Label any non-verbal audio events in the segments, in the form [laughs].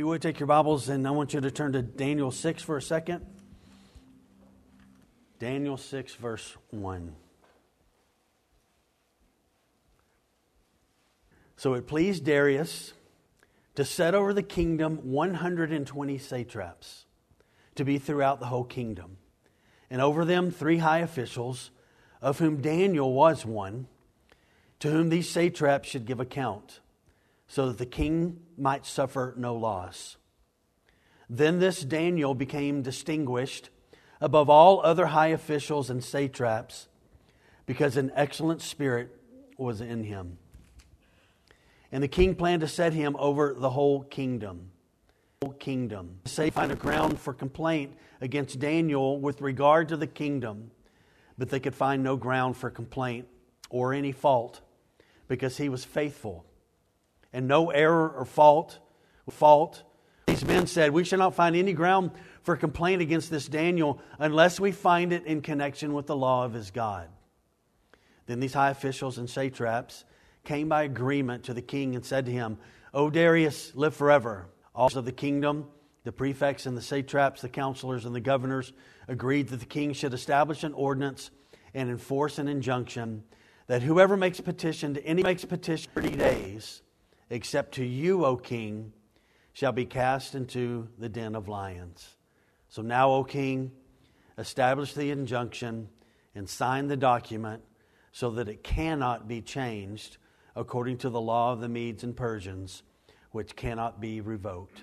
you would take your Bibles and I want you to turn to Daniel 6 for a second. Daniel 6, verse 1. So it pleased Darius to set over the kingdom 120 satraps to be throughout the whole kingdom, and over them three high officials, of whom Daniel was one, to whom these satraps should give account, so that the king might suffer no loss. Then this Daniel became distinguished above all other high officials and satraps because an excellent spirit was in him. And the king planned to set him over the whole kingdom. Whole kingdom. Say, find a ground for complaint against Daniel with regard to the kingdom, but they could find no ground for complaint or any fault because he was faithful and no error or fault. Fault. These men said, We shall not find any ground for complaint against this Daniel unless we find it in connection with the law of his God. Then these high officials and satraps came by agreement to the king and said to him, O Darius, live forever. All of the kingdom, the prefects and the satraps, the counselors and the governors agreed that the king should establish an ordinance and enforce an injunction that whoever makes petition to any makes petition 30 days, except to you, O king, shall be cast into the den of lions. So now, O king, establish the injunction and sign the document so that it cannot be changed according to the law of the Medes and Persians, which cannot be revoked.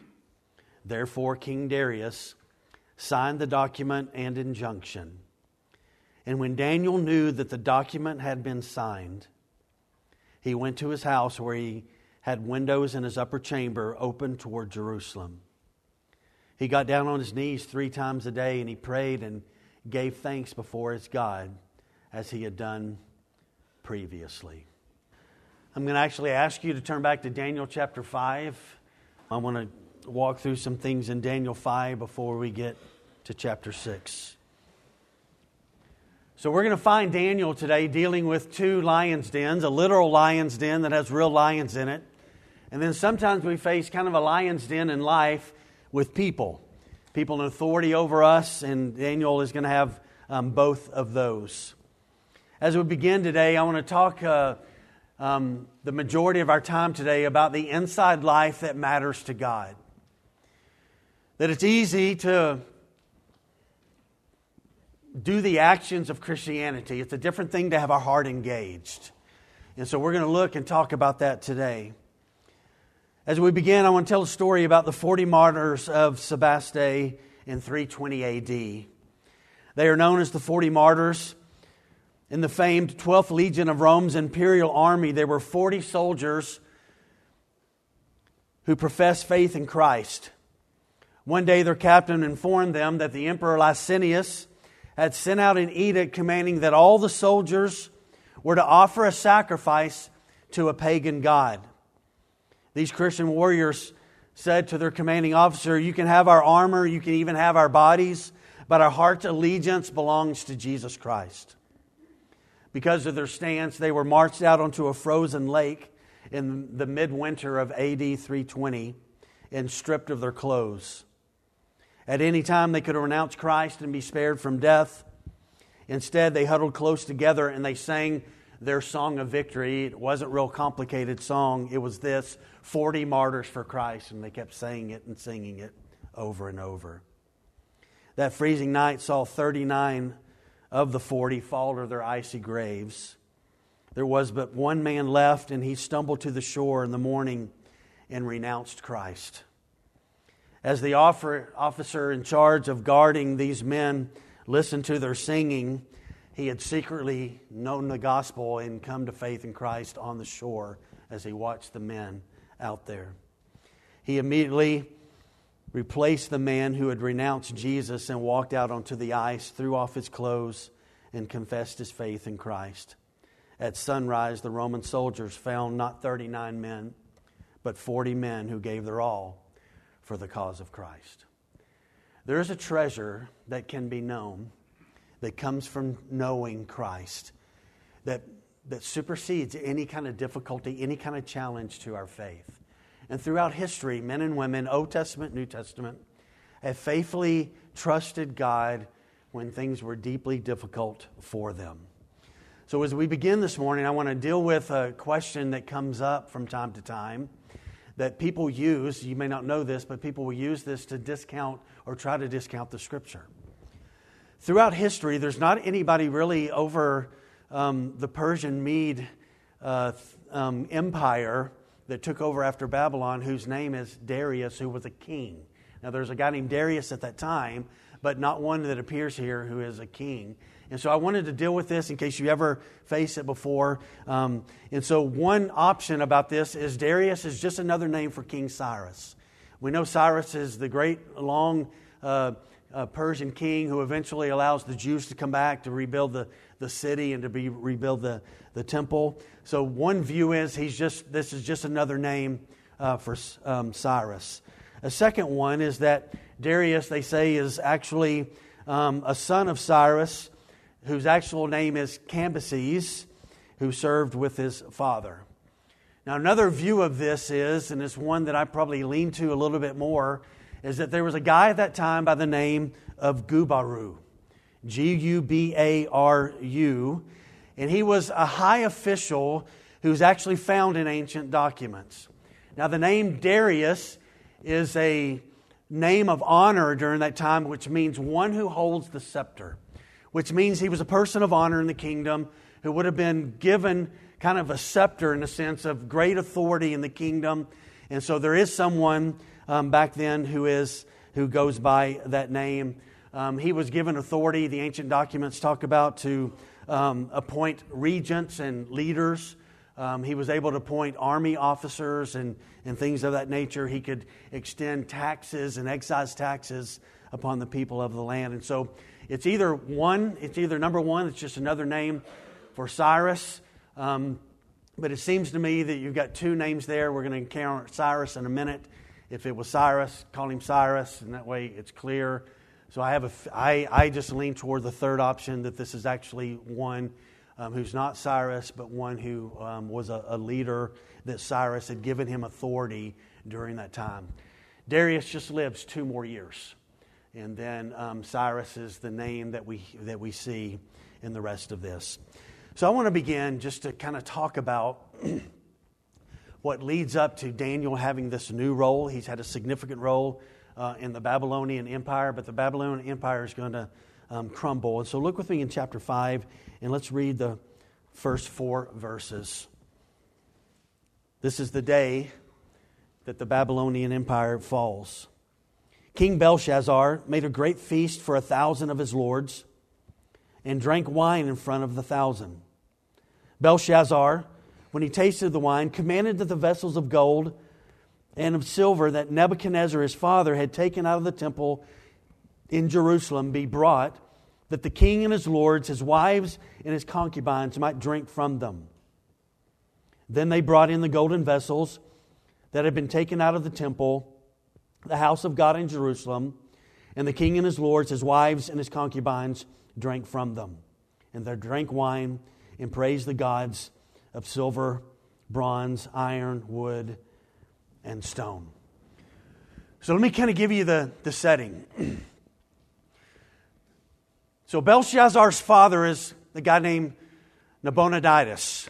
Therefore, King Darius signed the document and injunction. And when Daniel knew that the document had been signed, he went to his house where he had windows in his upper chamber open toward Jerusalem. He got down on his knees three times a day and he prayed and gave thanks before his God as he had done previously. I'm going to actually ask you to turn back to Daniel chapter 5. I want to walk through some things in Daniel 5 before we get to chapter 6. So, we're going to find Daniel today dealing with two lion's dens a literal lion's den that has real lions in it. And then sometimes we face kind of a lion's den in life with people, people in authority over us, and Daniel is going to have um, both of those. As we begin today, I want to talk. Uh, um, the majority of our time today about the inside life that matters to God. That it's easy to do the actions of Christianity, it's a different thing to have our heart engaged. And so we're going to look and talk about that today. As we begin, I want to tell a story about the 40 martyrs of Sebaste in 320 AD. They are known as the 40 martyrs. In the famed 12th Legion of Rome's imperial army, there were 40 soldiers who professed faith in Christ. One day, their captain informed them that the Emperor Licinius had sent out an edict commanding that all the soldiers were to offer a sacrifice to a pagan god. These Christian warriors said to their commanding officer, You can have our armor, you can even have our bodies, but our heart's allegiance belongs to Jesus Christ. Because of their stance, they were marched out onto a frozen lake in the midwinter of AD 320 and stripped of their clothes. At any time, they could renounce Christ and be spared from death. Instead, they huddled close together and they sang their song of victory. It wasn't a real complicated song. It was this 40 martyrs for Christ, and they kept saying it and singing it over and over. That freezing night saw 39 of the 40 fall to their icy graves. There was but one man left, and he stumbled to the shore in the morning and renounced Christ. As the officer in charge of guarding these men listened to their singing, he had secretly known the gospel and come to faith in Christ on the shore as he watched the men out there. He immediately replaced the man who had renounced Jesus and walked out onto the ice, threw off his clothes, and confessed his faith in Christ. At sunrise, the Roman soldiers found not 39 men, but 40 men who gave their all for the cause of Christ. There is a treasure that can be known that comes from knowing Christ that, that supersedes any kind of difficulty, any kind of challenge to our faith. and throughout history, men and women, Old Testament, New Testament, have faithfully trusted God when things were deeply difficult for them. So, as we begin this morning, I want to deal with a question that comes up from time to time that people use. You may not know this, but people will use this to discount or try to discount the scripture. Throughout history, there's not anybody really over um, the Persian Mede uh, um, empire that took over after Babylon, whose name is Darius, who was a king. Now, there's a guy named Darius at that time, but not one that appears here who is a king. And so I wanted to deal with this in case you ever face it before. Um, and so, one option about this is Darius is just another name for King Cyrus. We know Cyrus is the great, long uh, uh, Persian king who eventually allows the Jews to come back to rebuild the, the city and to be, rebuild the, the temple. So, one view is he's just, this is just another name uh, for um, Cyrus. A second one is that Darius, they say, is actually um, a son of Cyrus whose actual name is Cambyses, who served with his father. Now, another view of this is, and it's one that I probably lean to a little bit more, is that there was a guy at that time by the name of Gubaru, G U B A R U, and he was a high official who's actually found in ancient documents. Now, the name Darius is a name of honor during that time, which means one who holds the scepter which means he was a person of honor in the kingdom who would have been given kind of a scepter in a sense of great authority in the kingdom. And so there is someone um, back then who is who goes by that name. Um, he was given authority. The ancient documents talk about to um, appoint regents and leaders. Um, he was able to appoint army officers and, and things of that nature. He could extend taxes and excise taxes upon the people of the land. And so it's either one, it's either number one, it's just another name for Cyrus. Um, but it seems to me that you've got two names there. We're going to encounter Cyrus in a minute. If it was Cyrus, call him Cyrus, and that way it's clear. So I have a, I, I just lean toward the third option that this is actually one um, who's not Cyrus, but one who um, was a, a leader that Cyrus had given him authority during that time. Darius just lives two more years. And then um, Cyrus is the name that we, that we see in the rest of this. So I want to begin just to kind of talk about [clears throat] what leads up to Daniel having this new role. He's had a significant role uh, in the Babylonian Empire, but the Babylonian Empire is going to um, crumble. And so look with me in chapter 5, and let's read the first four verses. This is the day that the Babylonian Empire falls. King Belshazzar made a great feast for a thousand of his lords and drank wine in front of the thousand. Belshazzar, when he tasted the wine, commanded that the vessels of gold and of silver that Nebuchadnezzar his father had taken out of the temple in Jerusalem be brought, that the king and his lords, his wives, and his concubines might drink from them. Then they brought in the golden vessels that had been taken out of the temple the house of God in Jerusalem, and the king and his lords, his wives, and his concubines drank from them. And they drank wine and praised the gods of silver, bronze, iron, wood, and stone. So let me kind of give you the, the setting. [clears throat] so Belshazzar's father is the guy named Nabonidus.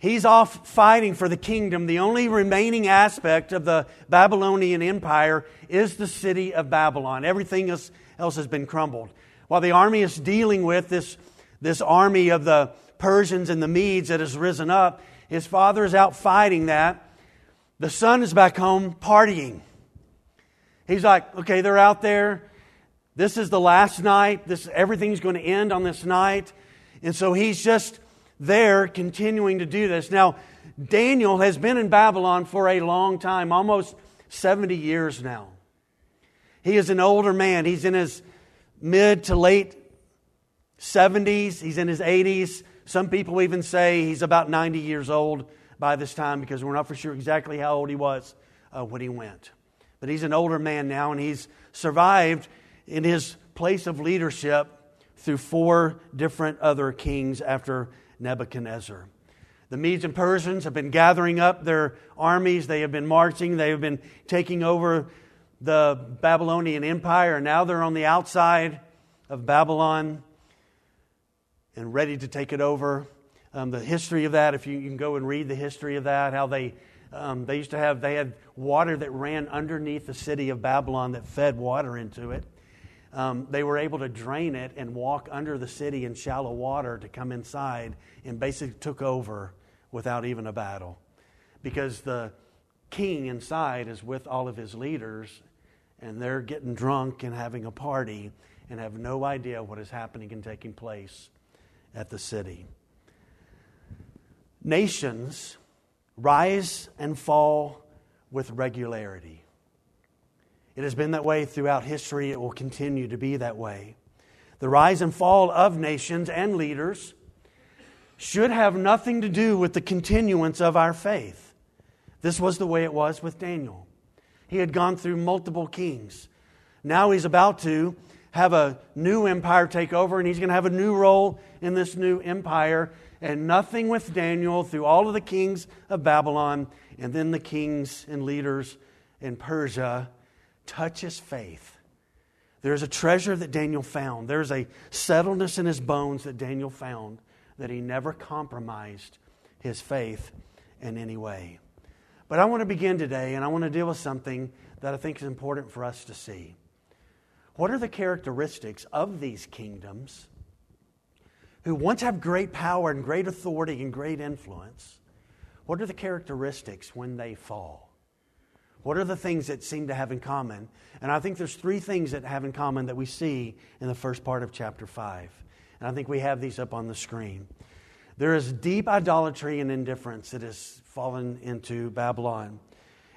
He's off fighting for the kingdom. The only remaining aspect of the Babylonian Empire is the city of Babylon. Everything else, has been crumbled. While the army is dealing with this, this army of the Persians and the Medes that has risen up, his father is out fighting that. The son is back home partying. He's like, okay, they're out there. This is the last night. This, everything's going to end on this night. And so he's just there continuing to do this. Now, Daniel has been in Babylon for a long time, almost 70 years now. He is an older man. He's in his mid to late 70s, he's in his 80s. Some people even say he's about 90 years old by this time because we're not for sure exactly how old he was uh, when he went. But he's an older man now, and he's survived in his place of leadership through four different other kings after Nebuchadnezzar. The Medes and Persians have been gathering up their armies. They have been marching. They have been taking over the Babylonian Empire. And now they're on the outside of Babylon and ready to take it over. Um, the history of that, if you, you, can go and read the history of that, how they, um, they used to have, they had water that ran underneath the city of Babylon that fed water into it. Um, they were able to drain it and walk under the city in shallow water to come inside and basically took over without even a battle. Because the king inside is with all of his leaders and they're getting drunk and having a party and have no idea what is happening and taking place at the city. Nations rise and fall with regularity. It has been that way throughout history. It will continue to be that way. The rise and fall of nations and leaders should have nothing to do with the continuance of our faith. This was the way it was with Daniel. He had gone through multiple kings. Now he's about to have a new empire take over, and he's going to have a new role in this new empire. And nothing with Daniel through all of the kings of Babylon and then the kings and leaders in Persia touches faith. There's a treasure that Daniel found. There's a settledness in his bones that Daniel found that he never compromised his faith in any way. But I want to begin today and I want to deal with something that I think is important for us to see. What are the characteristics of these kingdoms who once have great power and great authority and great influence? What are the characteristics when they fall? What are the things that seem to have in common? And I think there's three things that have in common that we see in the first part of chapter 5. And I think we have these up on the screen. There is deep idolatry and indifference that has fallen into Babylon.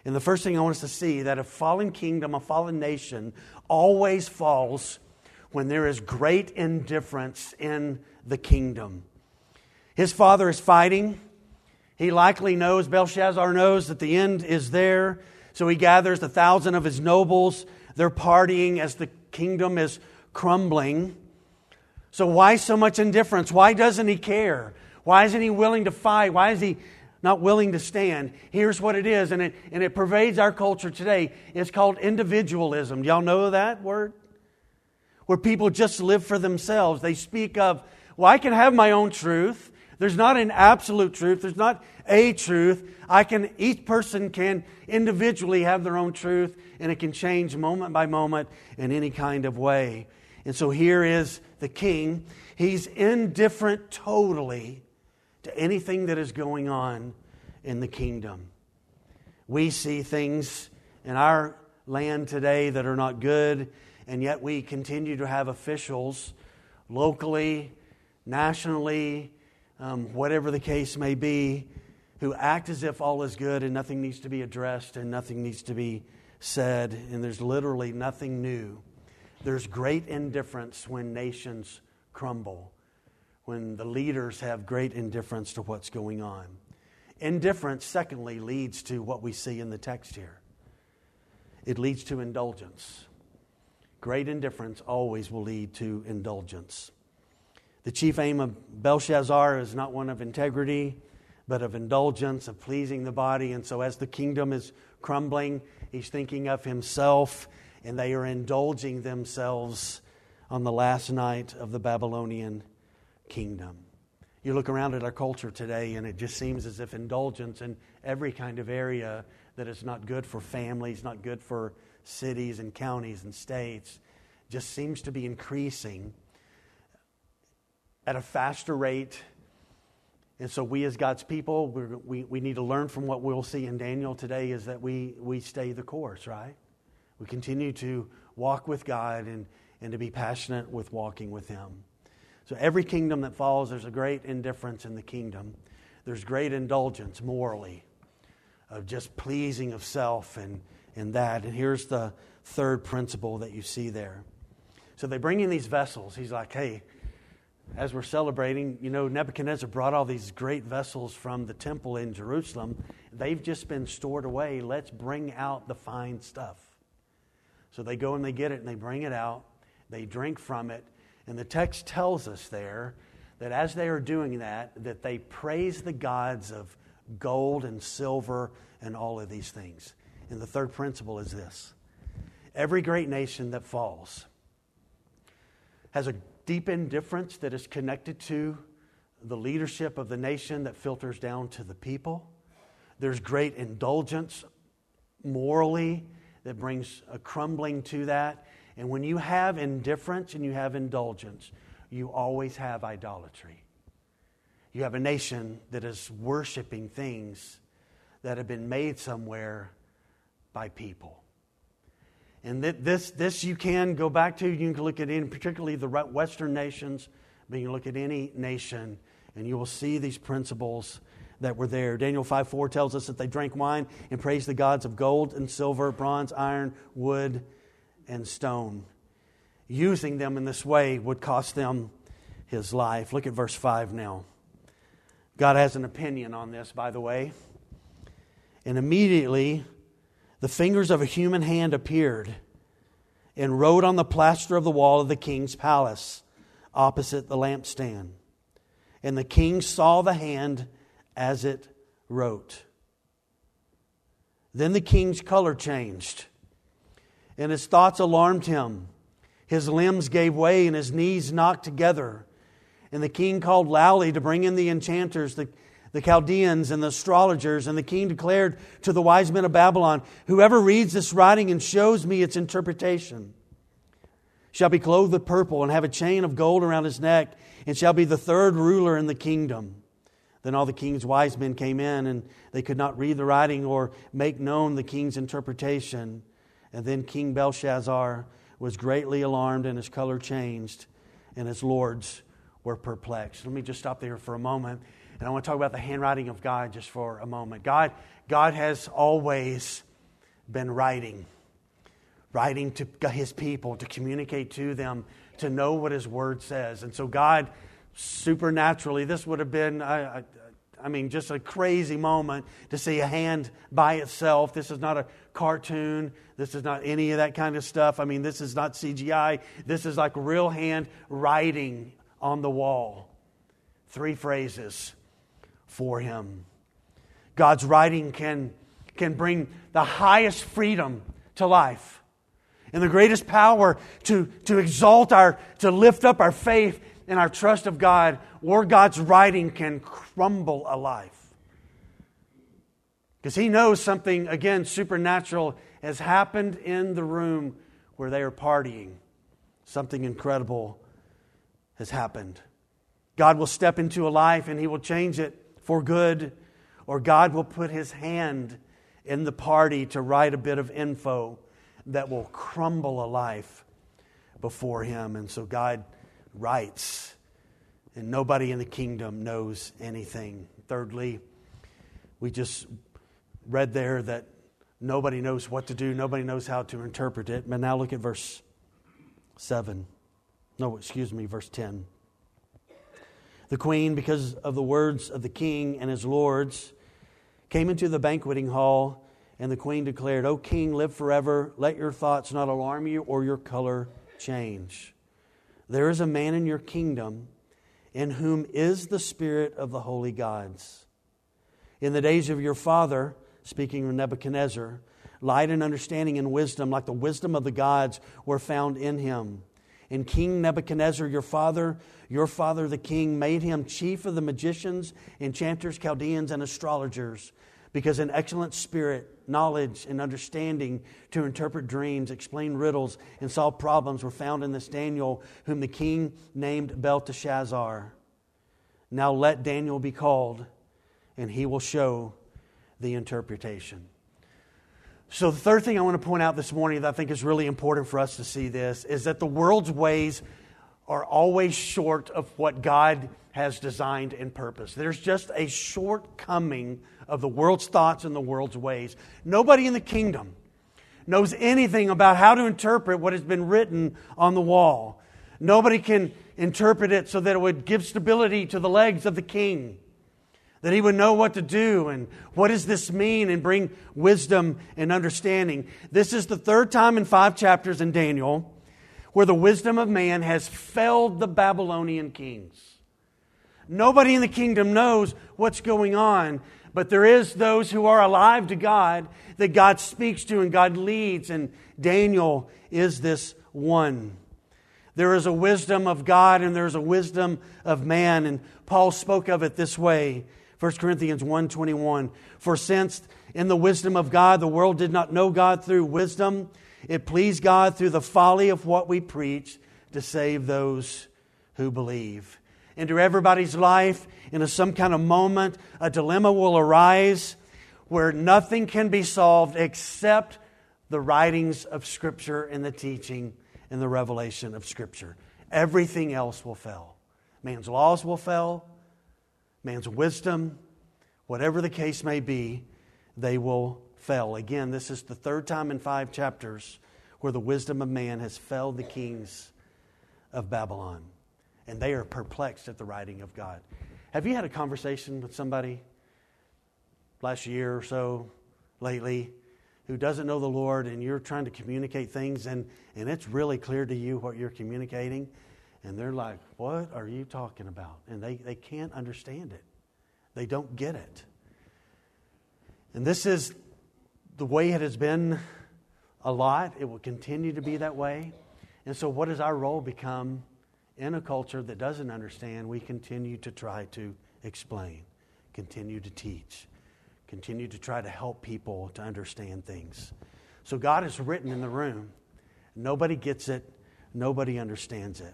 And the first thing I want us to see that a fallen kingdom, a fallen nation, always falls when there is great indifference in the kingdom. His father is fighting. He likely knows, Belshazzar knows that the end is there. So he gathers a thousand of his nobles. They're partying as the kingdom is crumbling. So, why so much indifference? Why doesn't he care? Why isn't he willing to fight? Why is he not willing to stand. Here's what it is, and it, and it pervades our culture today. It's called individualism. Y'all know that word? Where people just live for themselves. They speak of, well, I can have my own truth. There's not an absolute truth. There's not a truth. I can, each person can individually have their own truth, and it can change moment by moment in any kind of way. And so here is the king. He's indifferent totally to anything that is going on in the kingdom. We see things in our land today that are not good, and yet we continue to have officials locally, nationally, um, whatever the case may be, who act as if all is good and nothing needs to be addressed and nothing needs to be said, and there's literally nothing new. There's great indifference when nations crumble when the leaders have great indifference to what's going on. Indifference, secondly, leads to what we see in the text here it leads to indulgence. Great indifference always will lead to indulgence. The chief aim of Belshazzar is not one of integrity, but of indulgence, of pleasing the body. And so, as the kingdom is crumbling, he's thinking of himself, and they are indulging themselves on the last night of the Babylonian kingdom. You look around at our culture today, and it just seems as if indulgence in every kind of area that is not good for families, not good for cities and counties and states, just seems to be increasing at a faster rate. And so, we as God's people, we, we need to learn from what we'll see in Daniel today is that we, we stay the course, right? We continue to walk with God and, and to be passionate with walking with Him. So every kingdom that falls, there's a great indifference in the kingdom. There's great indulgence morally of just pleasing of self and, and that. And here's the third principle that you see there. So they bring in these vessels. He's like, hey, as we're celebrating, you know, Nebuchadnezzar brought all these great vessels from the temple in Jerusalem. They've just been stored away. Let's bring out the fine stuff. So they go and they get it and they bring it out. They drink from it. And the text tells us there that as they are doing that, that they praise the gods of gold and silver and all of these things. And the third principle is this every great nation that falls has a deep indifference that is connected to the leadership of the nation that filters down to the people. There's great indulgence morally that brings a crumbling to that. And when you have indifference and you have indulgence, you always have idolatry. You have a nation that is worshiping things that have been made somewhere by people. And this, this you can go back to. You can look at any, particularly the Western nations, but you can look at any nation, and you will see these principles that were there. Daniel 5 4 tells us that they drank wine and praised the gods of gold and silver, bronze, iron, wood, and stone. Using them in this way would cost them his life. Look at verse 5 now. God has an opinion on this, by the way. And immediately the fingers of a human hand appeared and wrote on the plaster of the wall of the king's palace opposite the lampstand. And the king saw the hand as it wrote. Then the king's color changed, and his thoughts alarmed him. His limbs gave way, and his knees knocked together. And the king called loudly to bring in the enchanters, the, the Chaldeans, and the astrologers. And the king declared to the wise men of Babylon Whoever reads this writing and shows me its interpretation shall be clothed with purple and have a chain of gold around his neck, and shall be the third ruler in the kingdom. Then all the king's wise men came in, and they could not read the writing or make known the king's interpretation. And then King Belshazzar was greatly alarmed, and his color changed, and his lords were perplexed. Let me just stop there for a moment. And I want to talk about the handwriting of God just for a moment. God, God has always been writing, writing to his people, to communicate to them, to know what his word says. And so God supernaturally, this would have been, I, I, I mean, just a crazy moment to see a hand by itself. This is not a cartoon. This is not any of that kind of stuff. I mean, this is not CGI. This is like real hand writing on the wall. Three phrases for him. God's writing can, can bring the highest freedom to life and the greatest power to, to exalt our, to lift up our faith and our trust of God, or God's writing can crumble a life. Because He knows something, again, supernatural has happened in the room where they are partying. Something incredible has happened. God will step into a life and He will change it for good, or God will put His hand in the party to write a bit of info that will crumble a life before Him. And so God writes, and nobody in the kingdom knows anything. Thirdly, we just read there that nobody knows what to do, nobody knows how to interpret it. But now look at verse 7. No, excuse me, verse 10. The queen, because of the words of the king and his lords, came into the banqueting hall, and the queen declared, O king, live forever. Let your thoughts not alarm you or your color change. There is a man in your kingdom in whom is the spirit of the holy gods. In the days of your father, speaking of Nebuchadnezzar, light and understanding and wisdom, like the wisdom of the gods, were found in him. And King Nebuchadnezzar, your father, your father the king, made him chief of the magicians, enchanters, Chaldeans, and astrologers because an excellent spirit, knowledge, and understanding to interpret dreams, explain riddles, and solve problems were found in this Daniel, whom the king named Belteshazzar. Now let Daniel be called, and he will show the interpretation. So, the third thing I want to point out this morning that I think is really important for us to see this is that the world's ways are always short of what God has designed and purposed. There's just a shortcoming of the world's thoughts and the world's ways. Nobody in the kingdom knows anything about how to interpret what has been written on the wall. Nobody can interpret it so that it would give stability to the legs of the king, that he would know what to do and what does this mean and bring wisdom and understanding. This is the third time in five chapters in Daniel where the wisdom of man has felled the Babylonian kings. Nobody in the kingdom knows what's going on, but there is those who are alive to God that God speaks to and God leads, and Daniel is this one. There is a wisdom of God and there's a wisdom of man, and Paul spoke of it this way. 1 Corinthians 1:21 For since in the wisdom of God the world did not know God through wisdom it pleased God through the folly of what we preach to save those who believe into everybody's life, into some kind of moment, a dilemma will arise where nothing can be solved except the writings of Scripture and the teaching and the revelation of Scripture. Everything else will fail. Man's laws will fail, man's wisdom, whatever the case may be, they will fail. Again, this is the third time in five chapters where the wisdom of man has failed the kings of Babylon and they are perplexed at the writing of God. Have you had a conversation with somebody last year or so, lately, who doesn't know the Lord and you're trying to communicate things and, and it's really clear to you what you're communicating? And they're like, What are you talking about? And they, they can't understand it, they don't get it. And this is the way it has been a lot. It will continue to be that way. And so, what does our role become in a culture that doesn't understand, we continue to try to explain, continue to teach, continue to try to help people to understand things. So God is written in the room. Nobody gets it, nobody understands it.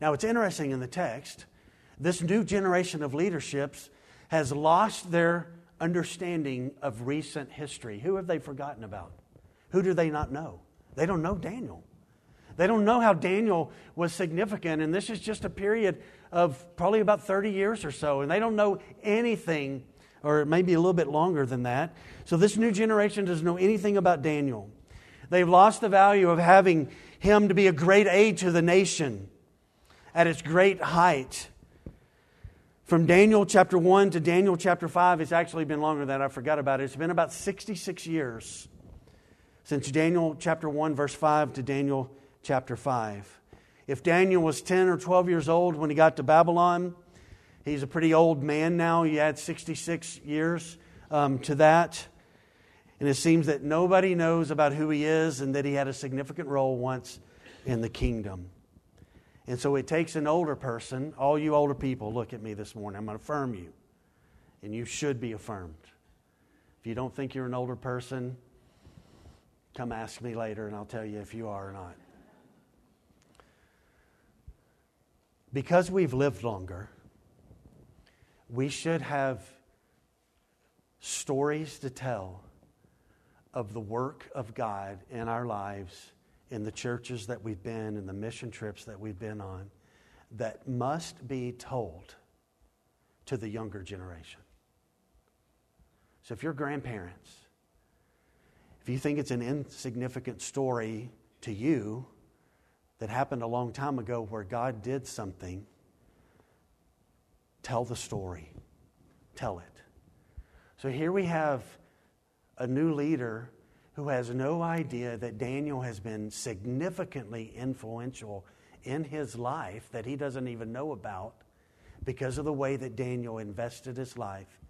Now, it's interesting in the text, this new generation of leaderships has lost their understanding of recent history. Who have they forgotten about? Who do they not know? They don't know Daniel. They don't know how Daniel was significant, and this is just a period of probably about 30 years or so, and they don't know anything, or maybe a little bit longer than that. So, this new generation doesn't know anything about Daniel. They've lost the value of having him to be a great aid to the nation at its great height. From Daniel chapter 1 to Daniel chapter 5, it's actually been longer than that. I forgot about it. It's been about 66 years since Daniel chapter 1, verse 5 to Daniel chapter 5. If Daniel was 10 or 12 years old when he got to Babylon, he's a pretty old man now. He had 66 years um, to that. And it seems that nobody knows about who he is and that he had a significant role once in the kingdom. And so it takes an older person, all you older people, look at me this morning. I'm going to affirm you. And you should be affirmed. If you don't think you're an older person, come ask me later and I'll tell you if you are or not. Because we've lived longer, we should have stories to tell of the work of God in our lives, in the churches that we've been, in the mission trips that we've been on, that must be told to the younger generation. So if you're grandparents, if you think it's an insignificant story to you, that happened a long time ago where God did something, tell the story. Tell it. So here we have a new leader who has no idea that Daniel has been significantly influential in his life that he doesn't even know about because of the way that Daniel invested his life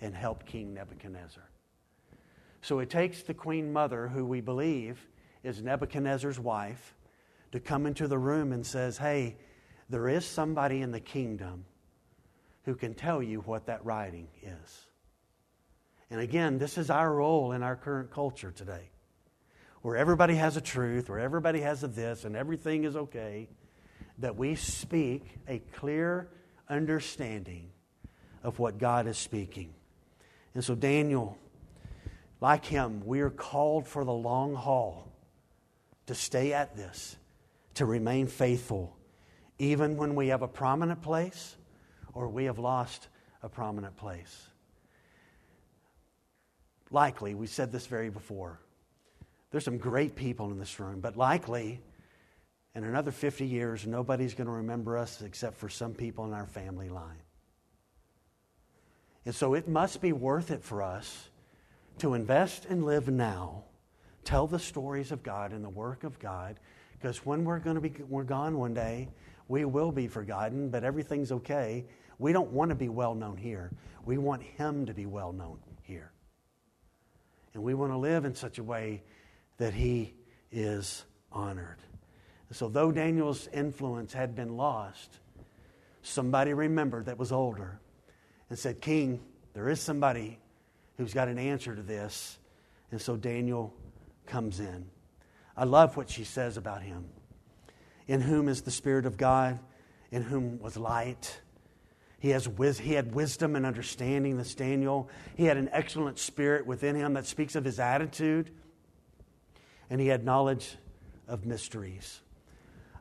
and helped King Nebuchadnezzar. So it takes the queen mother, who we believe is Nebuchadnezzar's wife, to come into the room and says, Hey, there is somebody in the kingdom who can tell you what that writing is. And again, this is our role in our current culture today, where everybody has a truth, where everybody has a this, and everything is okay, that we speak a clear understanding of what God is speaking. And so, Daniel, like him, we are called for the long haul to stay at this to remain faithful, even when we have a prominent place or we have lost a prominent place. Likely, we said this very before. There's some great people in this room, but likely, in another 50 years, nobody's going to remember us except for some people in our family line. And so it must be worth it for us to invest and live now, tell the stories of God and the work of God, because when we're going to be we're gone one day, we will be forgotten, but everything's okay We don't want to be well known here. We want Him to be well known here. And we want to live in such a way that He is honored. So, though Daniel's influence had been lost, somebody remembered that was older and said, King, there is somebody who's got an answer to this. And so Daniel comes in. I love what she says about him. In whom is the Spirit of God, in whom was light. He, has, he had wisdom and understanding, this Daniel. He had an excellent spirit within him that speaks of his attitude. And he had knowledge of mysteries.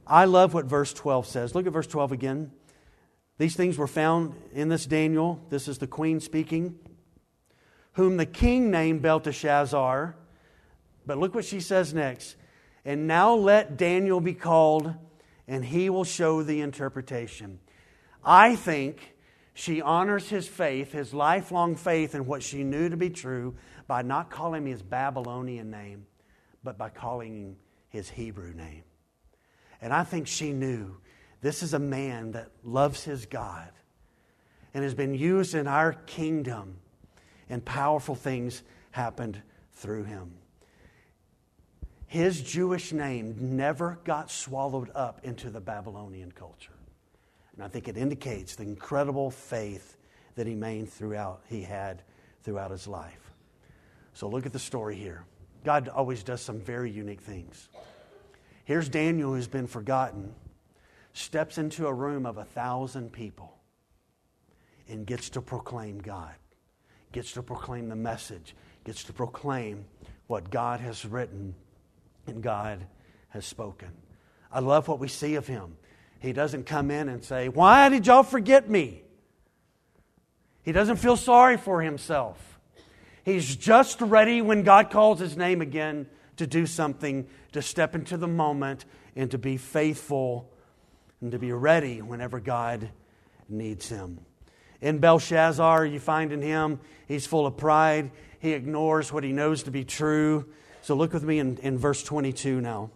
I love what verse 12 says. Look at verse 12 again. These things were found in this Daniel. This is the queen speaking, whom the king named Belteshazzar. But look what she says next. And now let Daniel be called, and he will show the interpretation. I think she honors his faith, his lifelong faith in what she knew to be true, by not calling him his Babylonian name, but by calling him his Hebrew name. And I think she knew this is a man that loves his God and has been used in our kingdom, and powerful things happened through him. His Jewish name never got swallowed up into the Babylonian culture. And I think it indicates the incredible faith that he made throughout he had throughout his life. So look at the story here. God always does some very unique things. Here's Daniel who's been forgotten, steps into a room of a thousand people and gets to proclaim God, gets to proclaim the message, gets to proclaim what God has written and God has spoken. I love what we see of him. He doesn't come in and say, Why did y'all forget me? He doesn't feel sorry for himself. He's just ready when God calls his name again to do something, to step into the moment, and to be faithful and to be ready whenever God needs him. In Belshazzar, you find in him, he's full of pride. He ignores what he knows to be true. So look with me in, in verse 22 now.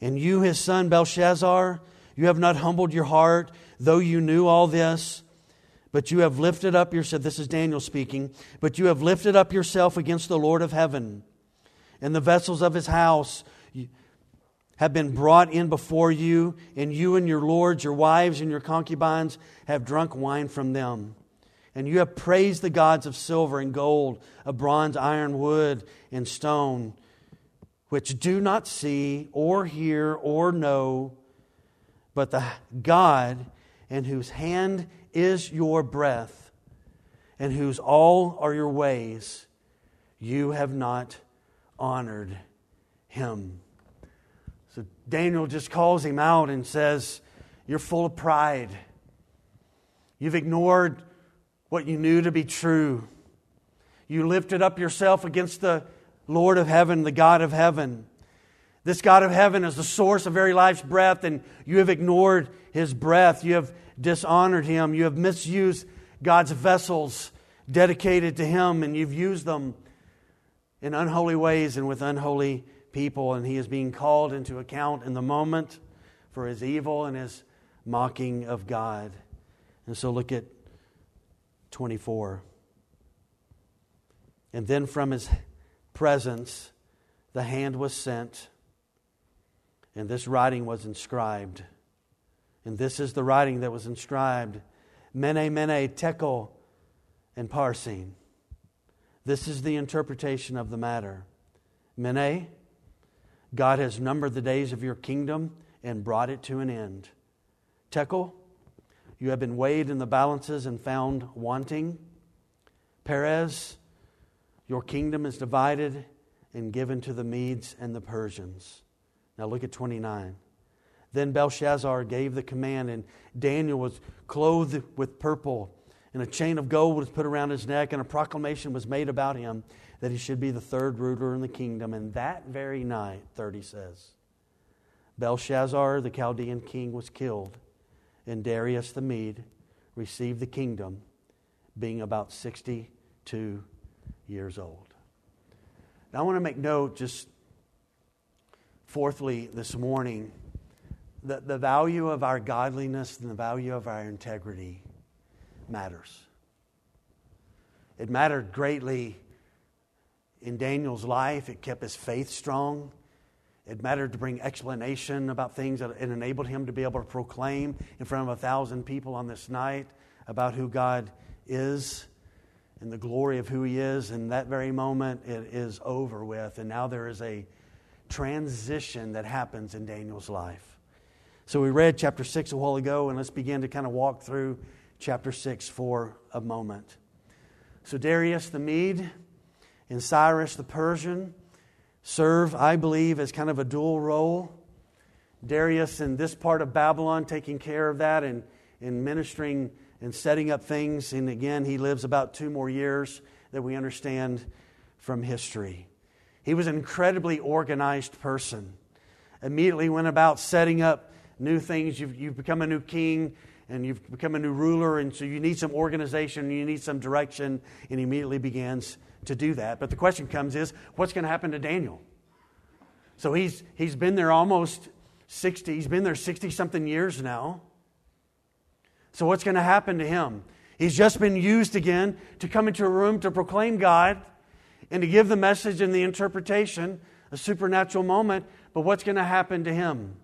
And you, his son Belshazzar, you have not humbled your heart, though you knew all this. But you have lifted up yourself, this is Daniel speaking, but you have lifted up yourself against the Lord of heaven, and the vessels of his house have been brought in before you, and you and your lords, your wives, and your concubines have drunk wine from them. And you have praised the gods of silver and gold, of bronze, iron, wood, and stone, which do not see or hear or know, but the God in whose hand is your breath, and whose all are your ways, you have not honored him. So Daniel just calls him out and says, You're full of pride. You've ignored what you knew to be true. You lifted up yourself against the Lord of heaven, the God of heaven. This God of heaven is the source of very life's breath, and you have ignored his breath. You have dishonored him. You have misused God's vessels dedicated to him, and you've used them in unholy ways and with unholy people. And he is being called into account in the moment for his evil and his mocking of God. And so look at 24. And then from his presence, the hand was sent, and this writing was inscribed. And this is the writing that was inscribed Mene, Mene, Tekel, and Parsin. This is the interpretation of the matter. Mene, God has numbered the days of your kingdom and brought it to an end. Tekel, you have been weighed in the balances and found wanting. Perez, your kingdom is divided and given to the Medes and the Persians. Now look at 29. Then Belshazzar gave the command, and Daniel was clothed with purple, and a chain of gold was put around his neck, and a proclamation was made about him that he should be the third ruler in the kingdom. And that very night, 30 says, Belshazzar, the Chaldean king, was killed, and Darius the Mede received the kingdom, being about 62 years old. Now, I want to make note, just fourthly, this morning the, the value of our godliness and the value of our integrity matters. It mattered greatly in Daniel's life. It kept his faith strong. It mattered to bring explanation about things that it enabled him to be able to proclaim in front of a thousand people on this night about who God is and the glory of who he is. And that very moment, it is over with. And now there is a transition that happens in Daniel's life. So we read chapter 6 a while ago, and let's begin to kind of walk through chapter 6 for a moment. So Darius the Mede and Cyrus the Persian serve, I believe, as kind of a dual role. Darius in this part of Babylon taking care of that and, and ministering and setting up things. And again, he lives about two more years that we understand from history. He was an incredibly organized person. Immediately went about setting up new things. You've, you've become a new king and you've become a new ruler, and so you need some organization, you need some direction, and he immediately begins to do that. But the question comes is, what's going to happen to Daniel? So he's, he's been there almost 60, he's been there 60 something years now. So what's going to happen to him? He's just been used again to come into a room to proclaim God and to give the message and the interpretation, a supernatural moment. But what's going to happen to him?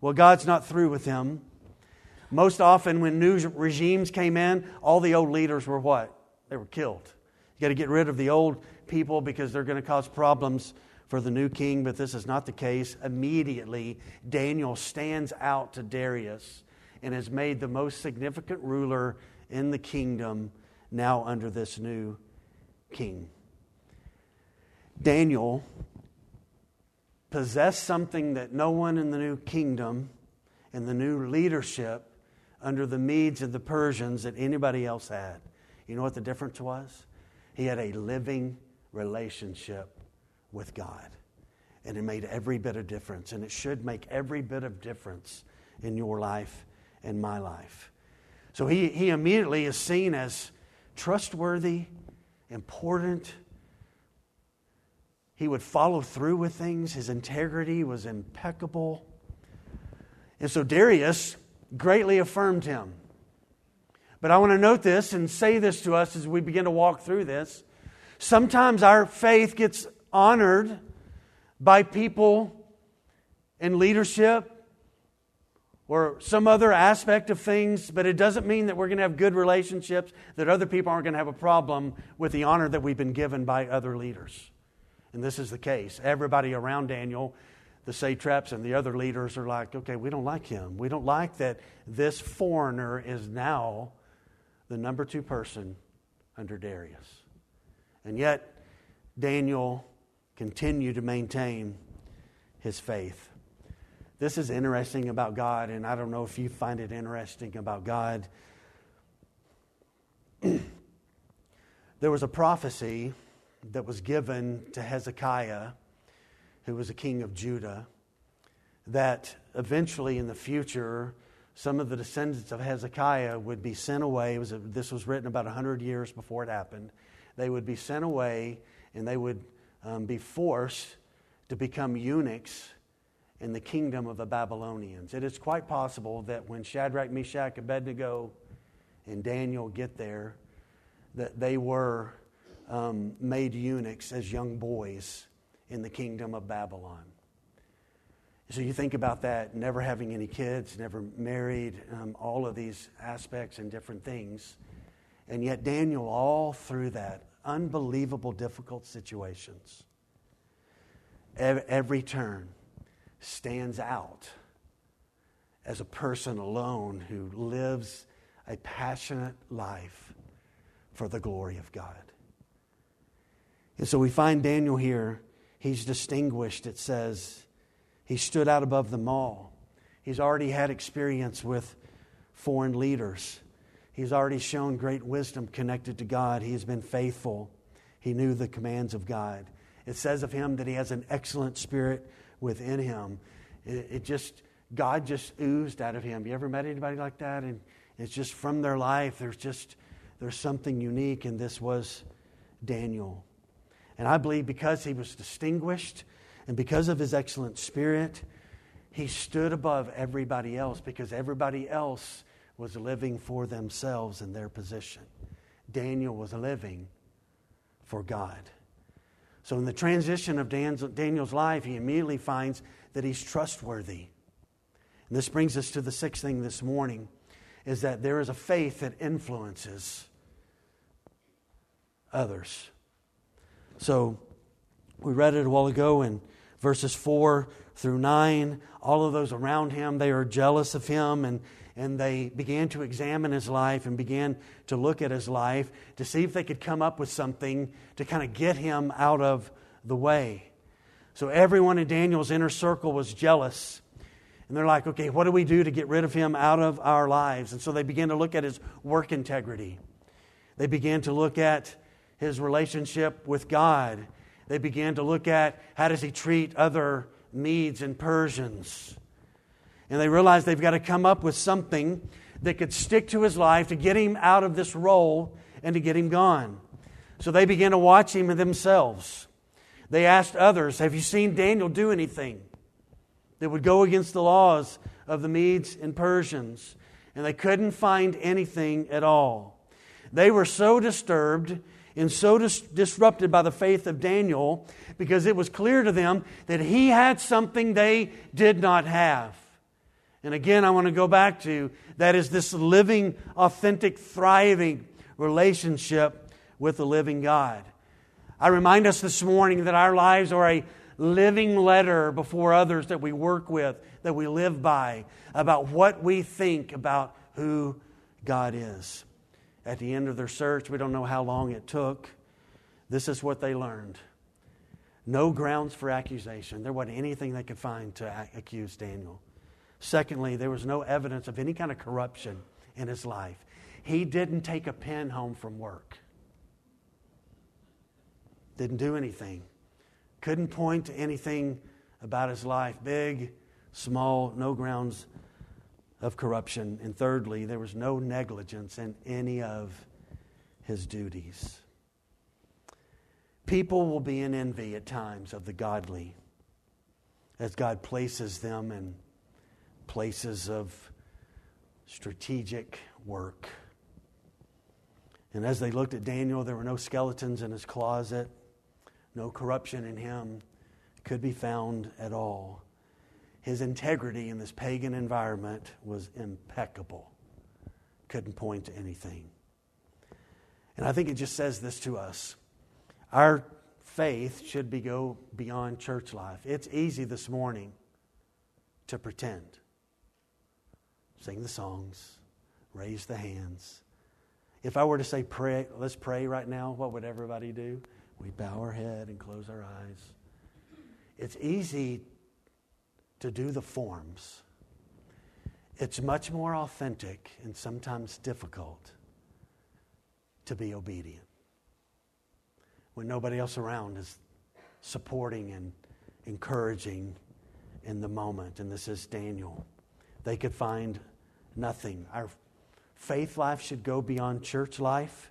Well, God's not through with him. Most often, when new regimes came in, all the old leaders were what? They were killed. You got to get rid of the old people because they're going to cause problems for the new king, but this is not the case. Immediately, Daniel stands out to Darius and is made the most significant ruler in the kingdom now under this new king. Daniel possessed something that no one in the new kingdom and the new leadership under the Medes and the Persians that anybody else had. You know what the difference was? He had a living relationship with God. And it made every bit of difference. And it should make every bit of difference in your life and my life. So he, he immediately is seen as trustworthy, important. He would follow through with things. His integrity was impeccable. And so Darius greatly affirmed him. But I want to note this and say this to us as we begin to walk through this. Sometimes our faith gets honored by people in leadership or some other aspect of things, but it doesn't mean that we're going to have good relationships, that other people aren't going to have a problem with the honor that we've been given by other leaders. And this is the case. Everybody around Daniel the satraps and the other leaders are like, okay, we don't like him. We don't like that this foreigner is now the number two person under Darius. And yet, Daniel continued to maintain his faith. This is interesting about God, and I don't know if you find it interesting about God. [clears throat] there was a prophecy that was given to Hezekiah who was a king of Judah, that eventually in the future, some of the descendants of Hezekiah would be sent away. Was a, this was written about 100 years before it happened. They would be sent away and they would um, be forced to become eunuchs in the kingdom of the Babylonians. It is quite possible that when Shadrach, Meshach, Abednego, and Daniel get there, that they were um, made eunuchs as young boys in the kingdom of Babylon. So you think about that, never having any kids, never married, um, all of these aspects and different things. And yet, Daniel, all through that, unbelievable, difficult situations, every turn stands out as a person alone who lives a passionate life for the glory of God. And so we find Daniel here He's distinguished, it says. He stood out above them all. He's already had experience with foreign leaders. He's already shown great wisdom connected to God. He has been faithful. He knew the commands of God. It says of him that he has an excellent spirit within him. It, it just, God just oozed out of him. You ever met anybody like that? And it's just from their life, there's just, there's something unique, and this was Daniel. And I believe because he was distinguished and because of his excellent spirit, he stood above everybody else because everybody else was living for themselves in their position. Daniel was living for God. So, in the transition of Daniel's life, he immediately finds that he's trustworthy. And this brings us to the sixth thing this morning is that there is a faith that influences others. So, we read it a while ago in verses 4 through 9. All of those around him, they are jealous of him and, and they began to examine his life and began to look at his life to see if they could come up with something to kind of get him out of the way. So everyone in Daniel's inner circle was jealous. And they're like, okay, what do we do to get rid of him out of our lives? And so they began to look at his work integrity. They began to look at his relationship with God. They began to look at how does he treat other Medes and Persians. And they realized they've got to come up with something that could stick to his life to get him out of this role and to get him gone. So they began to watch him themselves. They asked others, Have you seen Daniel do anything that would go against the laws of the Medes and Persians? And they couldn't find anything at all. They were so disturbed and so dis- disrupted by the faith of Daniel because it was clear to them that he had something they did not have. And again, I want to go back to that is this living, authentic, thriving relationship with the living God. I remind us this morning that our lives are a living letter before others that we work with, that we live by, about what we think about who God is at the end of their search. We don't know how long it took. This is what they learned no grounds for accusation. There wasn't anything they could find to accuse Daniel. Secondly, there was no evidence of any kind of corruption in his life. He didn't take a pen home from work, didn't do anything, couldn't point to anything about his life, big, small, no grounds of corruption. And thirdly, there was no negligence in any of his duties. People will be in envy at times of the godly as God places them in places of strategic work. And as they looked at Daniel, there were no skeletons in his closet, no corruption in him could be found at all his integrity in this pagan environment was impeccable. Couldn't point to anything. And I think it just says this to us. Our faith should be go beyond church life. It's easy this morning to pretend. Sing the songs, raise the hands. If I were to say pray, let's pray right now, what would everybody do? We bow our head and close our eyes. It's easy to do the forms. It's much more authentic and sometimes difficult to be obedient when nobody else around is supporting and encouraging in the moment. And this is Daniel. They could find nothing. Our faith life should go beyond church life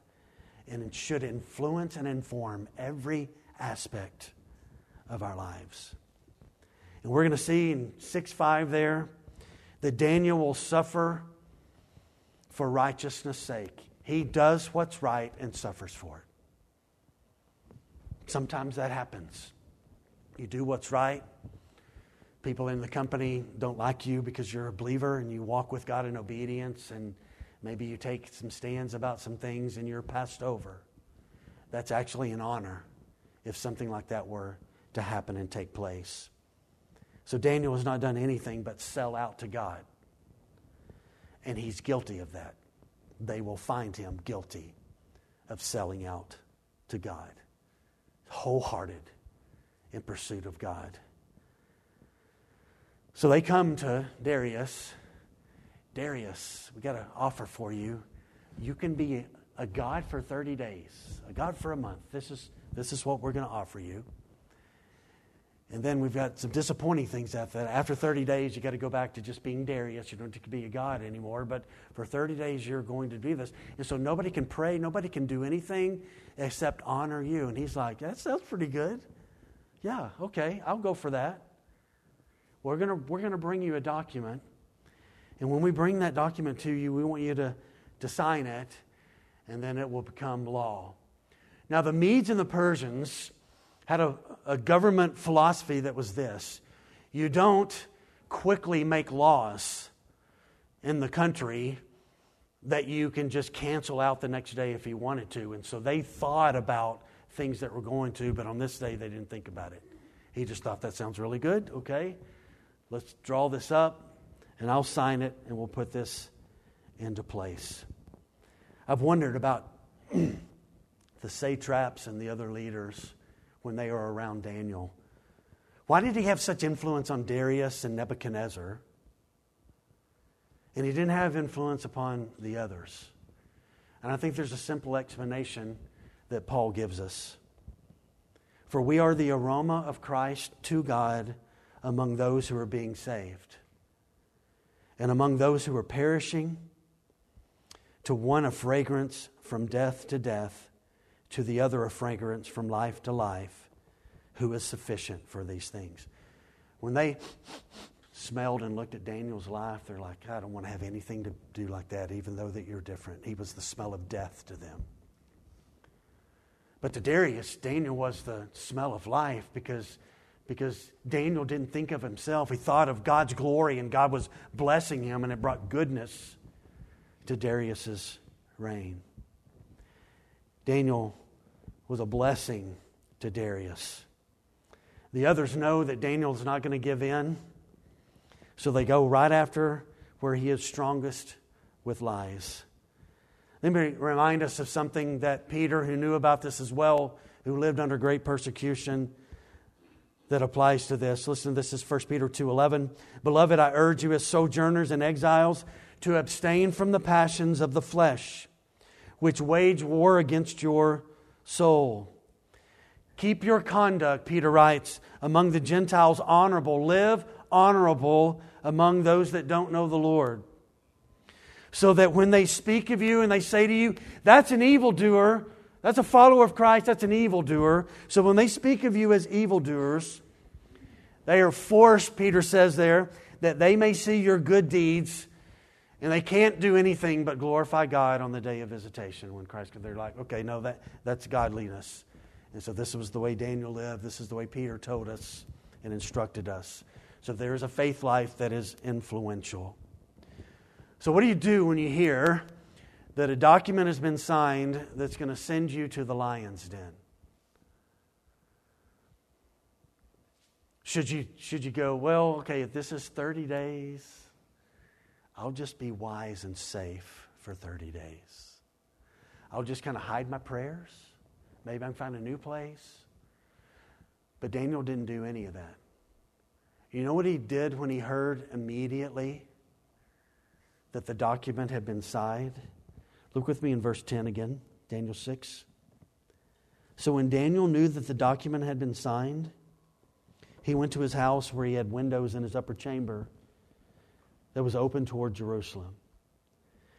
and it should influence and inform every aspect of our lives. And we're going to see in 6 5 there that Daniel will suffer for righteousness' sake. He does what's right and suffers for it. Sometimes that happens. You do what's right. People in the company don't like you because you're a believer and you walk with God in obedience, and maybe you take some stands about some things and you're passed over. That's actually an honor if something like that were to happen and take place. So Daniel has not done anything but sell out to God. And he's guilty of that. They will find him guilty of selling out to God, wholehearted in pursuit of God. So they come to Darius. Darius, we got an offer for you. You can be a God for 30 days, a God for a month. This is, this is what we're going to offer you. And then we've got some disappointing things after that. After 30 days, you've got to go back to just being Darius. You don't be a god anymore. But for 30 days, you're going to do this. And so nobody can pray, nobody can do anything except honor you. And he's like, that sounds pretty good. Yeah, okay, I'll go for that. we're going we're going to bring you a document. And when we bring that document to you, we want you to, to sign it, and then it will become law. Now, the Medes and the Persians had a, a government philosophy that was this you don't quickly make laws in the country that you can just cancel out the next day if you wanted to. And so they thought about things that were going to, but on this day they didn't think about it. He just thought that sounds really good. Okay, let's draw this up and I'll sign it and we'll put this into place. I've wondered about [clears throat] the satraps and the other leaders when they were around Daniel. Why did he have such influence on Darius and Nebuchadnezzar? And he didn't have influence upon the others. And I think there's a simple explanation that Paul gives us. For we are the aroma of Christ to God among those who are being saved. And among those who are perishing, to one a fragrance from death to death, to the other a fragrance from life to life, who is sufficient for these things. When they smelled and looked at Daniel's life, they're like, I don't want to have anything to do like that, even though that you're different. He was the smell of death to them. But to Darius, Daniel was the smell of life because, because Daniel didn't think of himself. He thought of God's glory and God was blessing him, and it brought goodness to Darius's reign. Daniel was a blessing to Darius. The others know that Daniel's not going to give in, so they go right after where he is strongest with lies. Let me remind us of something that Peter, who knew about this as well, who lived under great persecution, that applies to this. Listen, this is 1 Peter 2:11. Beloved, I urge you as sojourners and exiles to abstain from the passions of the flesh, which wage war against your soul. Keep your conduct, Peter writes, among the Gentiles honorable. Live honorable among those that don't know the Lord so that when they speak of you and they say to you, that's an evildoer, that's a follower of Christ, that's an evildoer. So when they speak of you as evildoers, they are forced, Peter says there, that they may see your good deeds and they can't do anything but glorify God on the day of visitation when Christ comes. They're like, okay, no, that, that's godliness. And so this was the way Daniel lived. This is the way Peter told us and instructed us. So there is a faith life that is influential. So, what do you do when you hear that a document has been signed that's going to send you to the lion's den? Should you, should you go, well, okay, if this is 30 days, I'll just be wise and safe for 30 days. I'll just kind of hide my prayers. Maybe I can find a new place. But Daniel didn't do any of that. You know what he did when he heard immediately? that the document had been signed. Look with me in verse 10 again, Daniel 6. So when Daniel knew that the document had been signed, he went to his house where he had windows in his upper chamber that was open toward Jerusalem.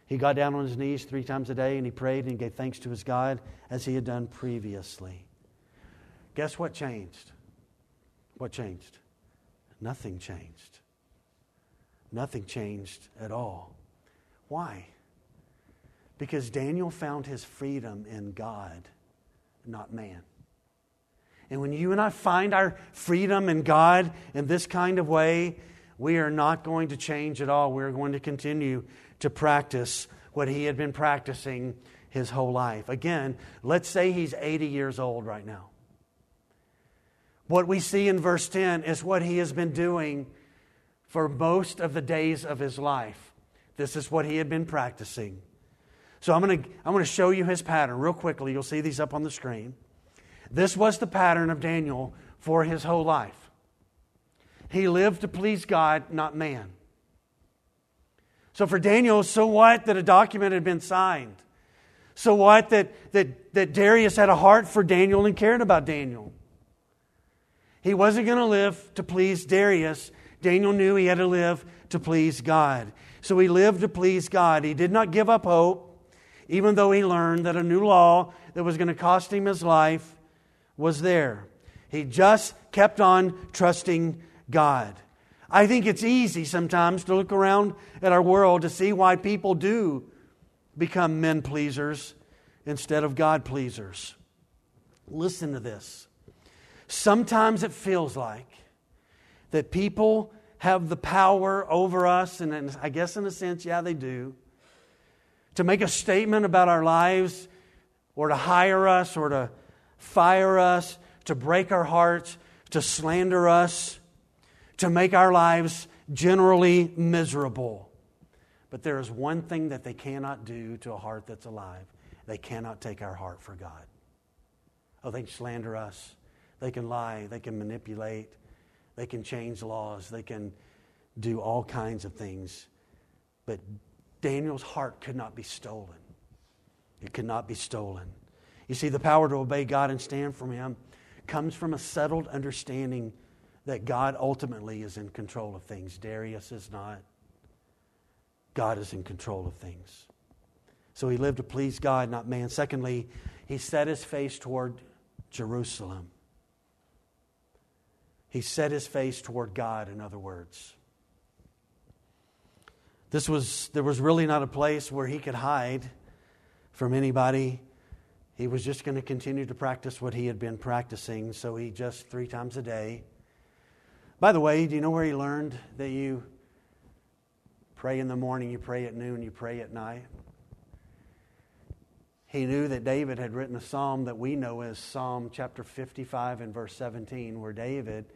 He got down on his knees three times a day and he prayed and gave thanks to his God as he had done previously. Guess what changed? What changed? Nothing changed. Nothing changed at all. Why? Because Daniel found his freedom in God, not man. And when you and I find our freedom in God in this kind of way, we are not going to change at all. We're going to continue to practice what he had been practicing his whole life. Again, let's say he's 80 years old right now. What we see in verse 10 is what he has been doing for most of the days of his life. This is what he had been practicing. So I'm going to I'm going to show you his pattern real quickly. You'll see these up on the screen. This was the pattern of Daniel for his whole life. He lived to please God, not man. So for Daniel, so what that a document had been signed? So what that, that, that Darius had a heart for Daniel and cared about Daniel? He wasn't going to live to please Darius. Daniel knew he had to live to please God. So he lived to please God. He did not give up hope, even though he learned that a new law that was going to cost him his life was there. He just kept on trusting God. I think it's easy sometimes to look around at our world to see why people do become men pleasers instead of God pleasers. Listen to this. Sometimes it feels like that people have the power over us, and I guess in a sense, yeah, they do, to make a statement about our lives or to hire us or to fire us, to break our hearts, to slander us, to make our lives generally miserable. But there is one thing that they cannot do to a heart that's alive they cannot take our heart for God. Oh, they can slander us, they can lie, they can manipulate, they can change laws, they can do all kinds of things. But Daniel's heart could not be stolen. It could not be stolen. You see, the power to obey God and stand for Him comes from a settled understanding that God ultimately is in control of things. Darius is not. God is in control of things. So he lived to please God, not man. Secondly, he set his face toward Jerusalem. He set his face toward God, in other words. This was, there was really not a place where he could hide from anybody. He was just going to continue to practice what he had been practicing, so he just three times a day. By the way, do you know where he learned that you pray in the morning, you pray at noon, you pray at night? He knew that David had written a psalm that we know as Psalm chapter 55 and verse 17, where David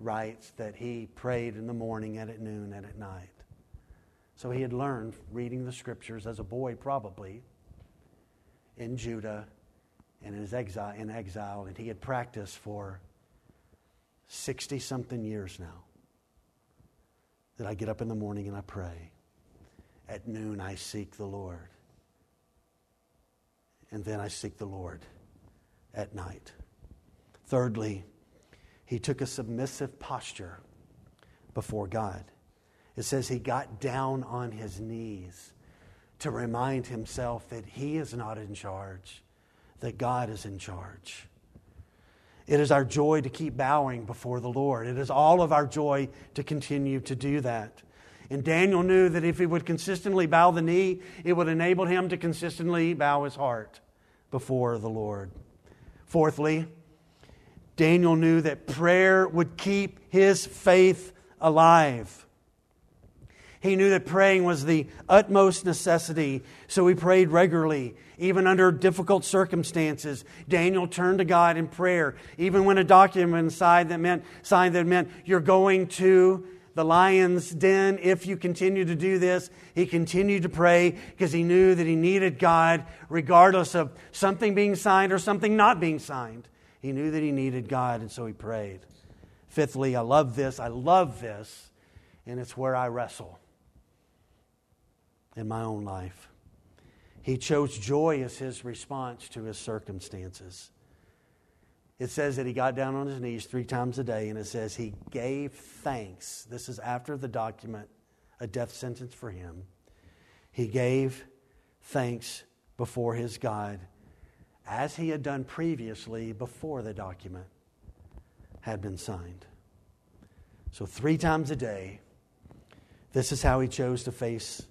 writes that he prayed in the morning and at noon and at night. So he had learned reading the scriptures as a boy, probably, in Judah and in exile, in exile, and he had practiced for 60 something years now. That I get up in the morning and I pray. At noon, I seek the Lord. And then I seek the Lord at night. Thirdly, he took a submissive posture before God. It says he got down on his knees to remind himself that he is not in charge, that God is in charge. It is our joy to keep bowing before the Lord. It is all of our joy to continue to do that. And Daniel knew that if he would consistently bow the knee, it would enable him to consistently bow his heart before the Lord. Fourthly, Daniel knew that prayer would keep his faith alive. He knew that praying was the utmost necessity, so he prayed regularly, even under difficult circumstances. Daniel turned to God in prayer, even when a document signed that meant, signed that meant you're going to the lion's den if you continue to do this. He continued to pray because he knew that he needed God, regardless of something being signed or something not being signed. He knew that he needed God, and so he prayed. Fifthly, I love this. I love this, and it's where I wrestle in my own life. He chose joy as his response to his circumstances. It says that he got down on his knees three times a day, and it says he gave thanks. This is after the document, a death sentence for him. He gave thanks before his God, as he had done previously before the document had been signed. So, three times a day, this is how he chose to face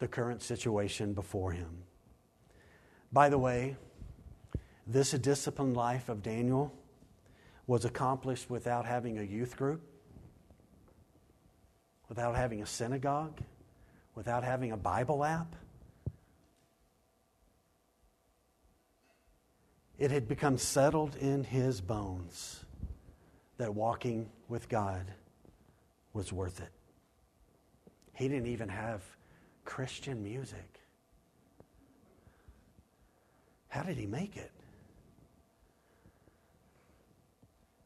the current situation before him. By the way, this disciplined life of Daniel was accomplished without having a youth group, without having a synagogue, without having a Bible app. It had become settled in his bones that walking with God was worth it. He didn't even have Christian music. How did he make it?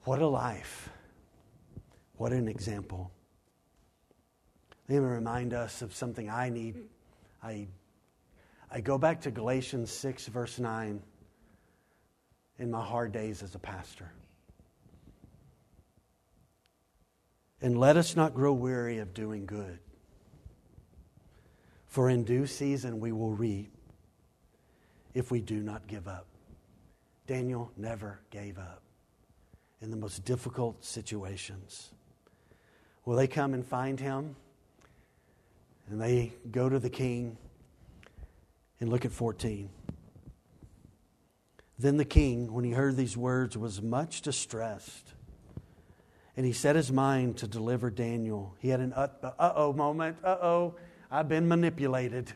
What a life. What an example. Let me remind us of something I need. I, I go back to Galatians 6, verse 9, in my hard days as a pastor. And let us not grow weary of doing good. For in due season we will reap if we do not give up. Daniel never gave up in the most difficult situations. Well, they come and find him, and they go to the king and look at 14. Then the king, when he heard these words, was much distressed. And he set his mind to deliver Daniel. He had an uh oh moment. Uh oh, I've been manipulated.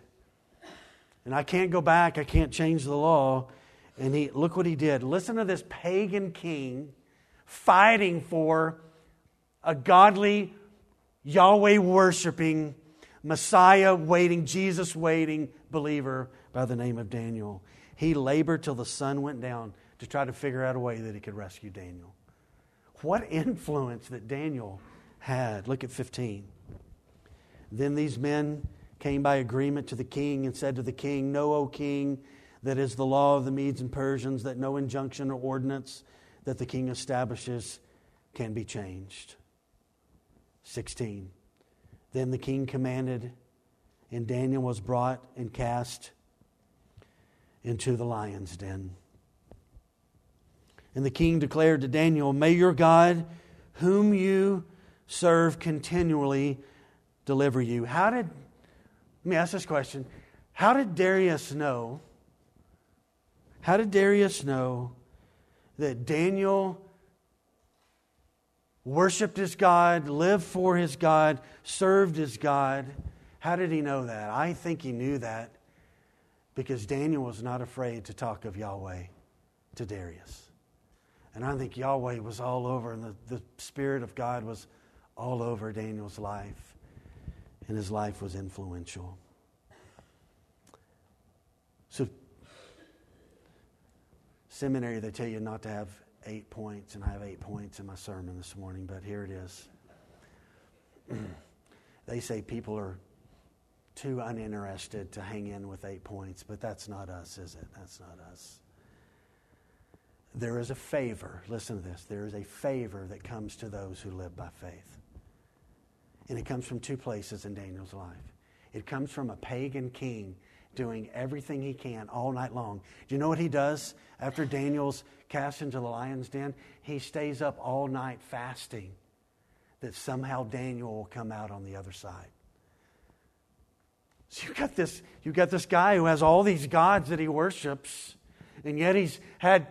And I can't go back. I can't change the law. And he, look what he did. Listen to this pagan king fighting for a godly, Yahweh worshiping, Messiah waiting, Jesus waiting believer by the name of Daniel. He labored till the sun went down to try to figure out a way that he could rescue Daniel. What influence that Daniel had. Look at 15. Then these men came by agreement to the king and said to the king, Know, O king, that is the law of the Medes and Persians, that no injunction or ordinance that the king establishes can be changed. 16. Then the king commanded, and Daniel was brought and cast into the lion's den. And the king declared to Daniel, May your God, whom you serve continually, deliver you. How did, let me ask this question. How did Darius know? How did Darius know that Daniel worshiped his God, lived for his God, served his God? How did he know that? I think he knew that because Daniel was not afraid to talk of Yahweh to Darius. And I think Yahweh was all over, and the, the Spirit of God was all over Daniel's life, and his life was influential. So, seminary, they tell you not to have eight points, and I have eight points in my sermon this morning, but here it is. [clears throat] they say people are too uninterested to hang in with eight points, but that's not us, is it? That's not us there is a favor. Listen to this. There is a favor that comes to those who live by faith. And it comes from two places in Daniel's life. It comes from a pagan king doing everything he can all night long. Do you know what he does after Daniel's cast into the lion's den? He stays up all night fasting that somehow Daniel will come out on the other side. So you got this, you got this guy who has all these gods that he worships, and yet he's had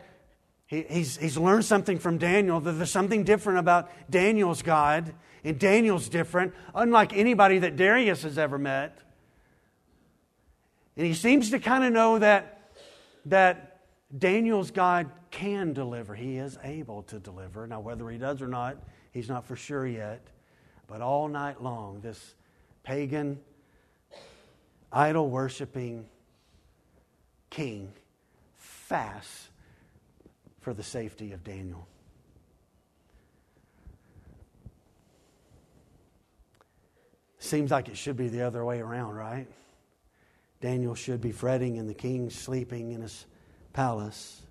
he, he's, he's learned something from Daniel that there's something different about Daniel's God, and Daniel's different, unlike anybody that Darius has ever met. And he seems to kind of know that, that Daniel's God can deliver. He is able to deliver. Now, whether he does or not, he's not for sure yet. But all night long, this pagan, idol worshiping king fasts for the safety of Daniel. Seems like it should be the other way around, right? Daniel should be fretting and the king sleeping in his palace.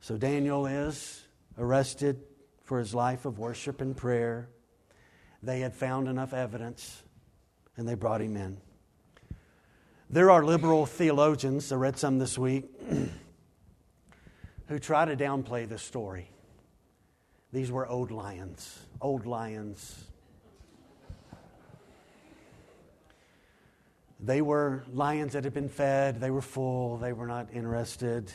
So Daniel is arrested for his life of worship and prayer. They had found enough evidence and they brought him in. There are liberal theologians, I read some this week, [clears throat] who try to downplay this story. These were old lions, old lions. They were lions that had been fed, they were full, they were not interested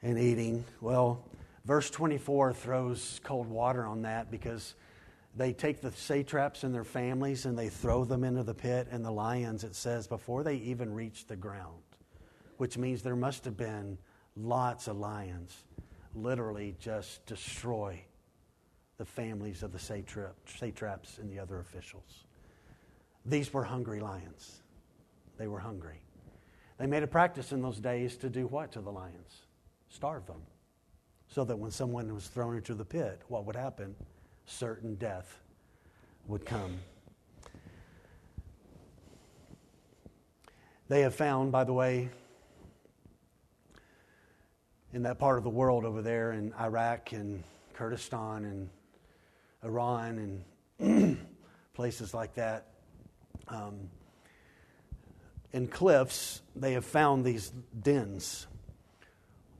in eating. Well, verse 24 throws cold water on that because they take the satraps and their families and they throw them into the pit, and the lions, it says, before they even reach the ground, which means there must have been lots of lions literally just destroy the families of the satraps and the other officials. These were hungry lions. They were hungry. They made a practice in those days to do what to the lions? Starve them. So that when someone was thrown into the pit, what would happen? Certain death would come. They have found, by the way, in that part of the world over there in Iraq and Kurdistan and Iran and [clears throat] places like that. Um, in cliffs, they have found these dens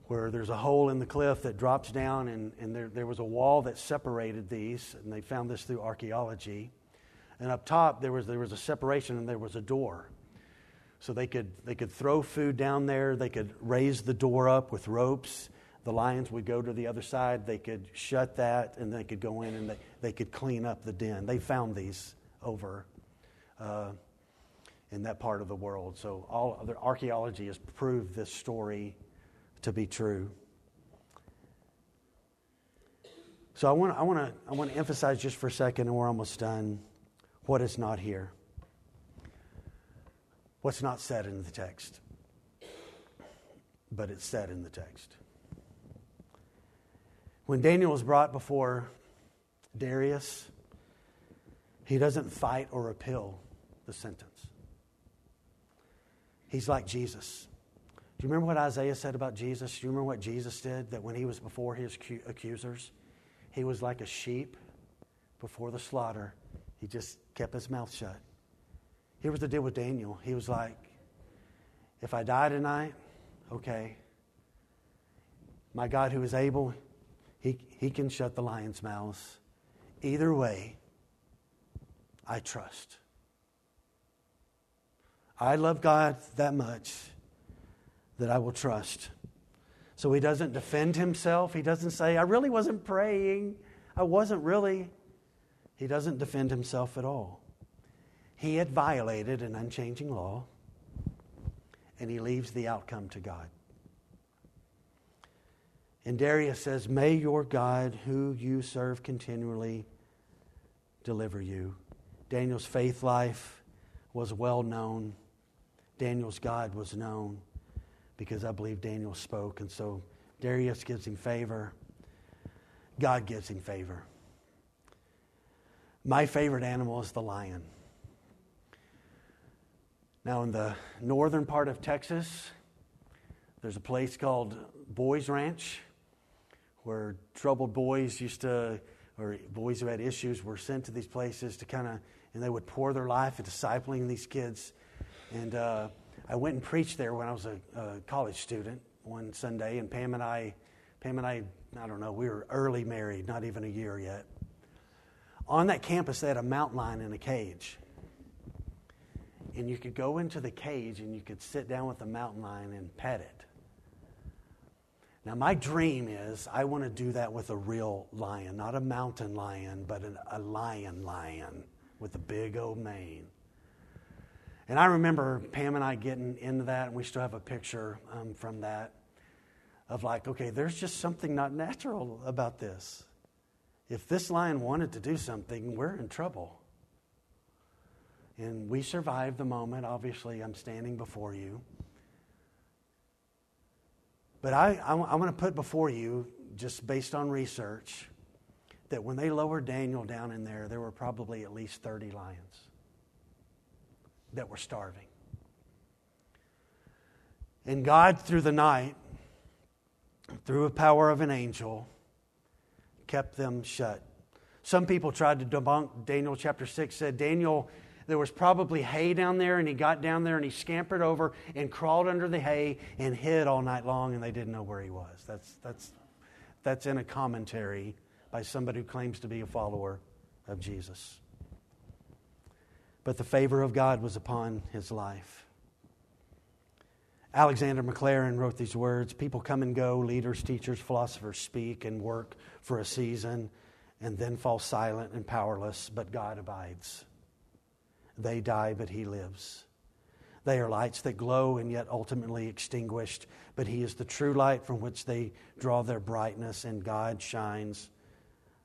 where there's a hole in the cliff that drops down, and, and there, there was a wall that separated these, and they found this through archaeology. And up top, there was, there was a separation, and there was a door. So they could, they could throw food down there, they could raise the door up with ropes. The lions would go to the other side, they could shut that, and they could go in and they, they could clean up the den. They found these over uh, in that part of the world. So all the archaeology has proved this story to be true. So I want, I want to I want to emphasize just for a second, and we're almost done, what is not here. What's not said in the text, but it's said in the text. When Daniel was brought before Darius, he doesn't fight or appeal the sentence. He's like Jesus. Do you remember what Isaiah said about Jesus? Do you remember what Jesus did? That when he was before his accusers, he was like a sheep before the slaughter. He just kept his mouth shut. Here was the deal with Daniel. He was like, if I die tonight, okay. My God who is able, he, he can shut the lion's mouths. Either way, I trust. I love God that much that I will trust. So he doesn't defend himself. He doesn't say, I really wasn't praying. I wasn't really. He doesn't defend himself at all. He had violated an unchanging law, and he leaves the outcome to God. And Darius says, May your God, who you serve continually, deliver you. Daniel's faith life was well known. Daniel's God was known because I believe Daniel spoke. And so Darius gives him favor. God gives him favor. My favorite animal is the lion. Now, in the northern part of Texas, there's a place called Boys Ranch where troubled boys used to, or boys who had issues, were sent to these places to kind of, and they would pour their life into discipling these kids. And uh, I went and preached there when I was a, a, college student one Sunday, and Pam and I, Pam and I, I don't know, we were early married, not even a year yet. On that campus, they had a mountain lion in a cage. And you could go into the cage and you could sit down with the mountain lion and pet it. Now, my dream is I want to do that with a real lion, not a mountain lion, but an, a lion lion with a big old mane. And I remember Pam and I getting into that, and we still have a picture um, from that of like, okay, there's just something not natural about this. If this lion wanted to do something, we're in trouble. And we survived the moment. Obviously, I'm standing before you. But I, I, I want to put before you, just based on research, that when they lowered Daniel down in there, there were probably at least 30 lions that were starving. And God, through the night, through the power of an angel, kept them shut. Some people tried to debunk Daniel chapter 6, said Daniel, there was probably hay down there, and he got down there and he scampered over and crawled under the hay and hid all night long, and they didn't know where he was. That's, that's, that's in a commentary by somebody who claims to be a follower of Jesus but the favor of God was upon his life. Alexander Maclaren wrote these words People come and go, leaders, teachers, philosophers speak and work for a season and then fall silent and powerless, but God abides. They die, but he lives. They are lights that glow and yet ultimately extinguished, but he is the true light from which they draw their brightness, and God shines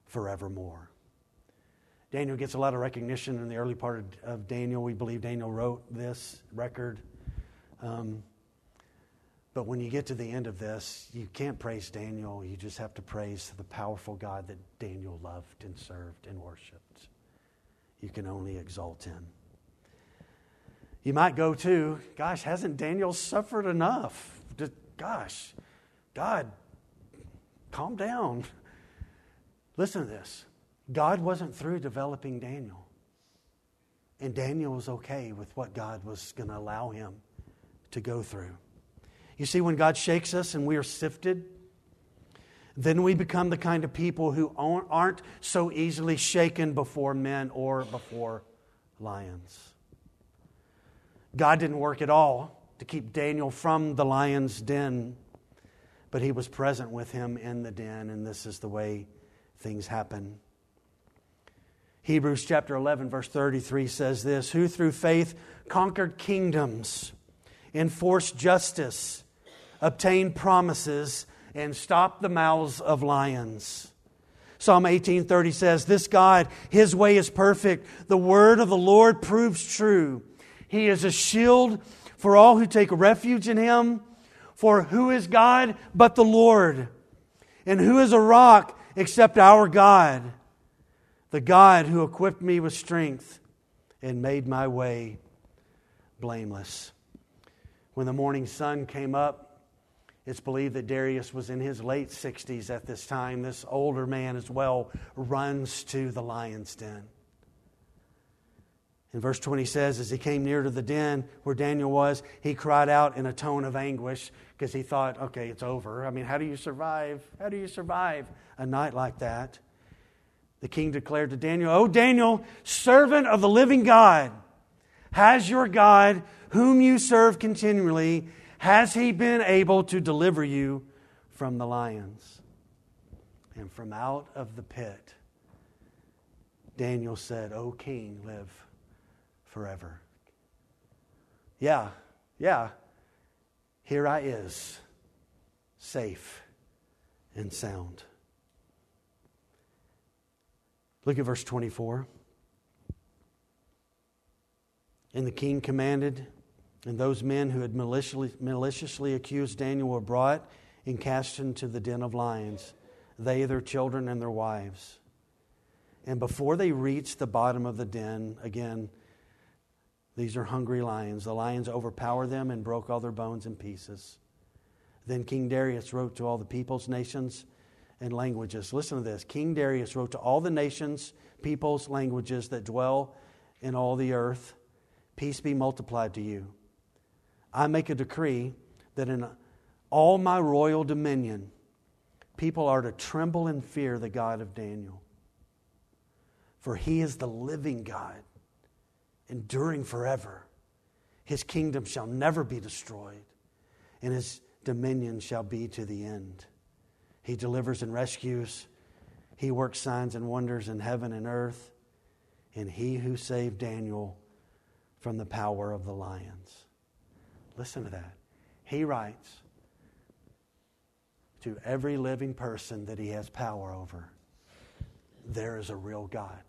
forevermore. Daniel gets a lot of recognition in the early part of, of Daniel. We believe Daniel wrote this record. Um, but when you get to the end of this, you can't praise Daniel. You just have to praise the powerful God that Daniel loved and served and worshiped. You can only exalt him. You might go to, gosh, hasn't Daniel suffered enough? Gosh, God, calm down. [laughs] Listen to this. God wasn't through developing Daniel. And Daniel was okay with what God was going to allow him to go through. You see, when God shakes us and we are sifted, then we become the kind of people who aren't so easily shaken before men or before lions. God didn't work at all to keep Daniel from the lion's den, but he was present with him in the den, and this is the way things happen. Hebrews chapter 11, verse 33 says this Who through faith conquered kingdoms, enforced justice, obtained promises, and stopped the mouths of lions. Psalm 18:30 says, "This God, his way is perfect. The word of the Lord proves true. He is a shield for all who take refuge in him. For who is God but the Lord? And who is a rock except our God?" The God who equipped me with strength and made my way blameless. When the morning sun came up, it's believed that Darius was in his late 60s at this time. This older man as well runs to the lion's den. In verse 20 says, As he came near to the den where Daniel was, he cried out in a tone of anguish because he thought, okay, it's over. I mean, how do you survive? How do you survive a night like that? The king declared to Daniel, O Daniel, servant of the living God, has your God, whom you serve continually, has he been able to deliver you from the lions? And from out of the pit, Daniel said, O king, live forever. Yeah, yeah, here I is, safe and sound. Look at verse 24. And the king commanded, and those men who had maliciously, maliciously accused Daniel were brought and cast into the den of lions, they, their children, and their wives. And before they reached the bottom of the den, again, these are hungry lions. The lions overpowered them and broke all their bones in pieces. Then King Darius wrote to all the peoples, nations, and languages. Listen to this. King Darius wrote to all the nations, peoples, languages that dwell in all the earth Peace be multiplied to you. I make a decree that in all my royal dominion, people are to tremble and fear the God of Daniel. For he is the living God, enduring forever. His kingdom shall never be destroyed, and his dominion shall be to the end. He delivers and rescues. He works signs and wonders in heaven and earth. And he who saved Daniel from the power of the lions. Listen to that. He writes to every living person that he has power over there is a real God,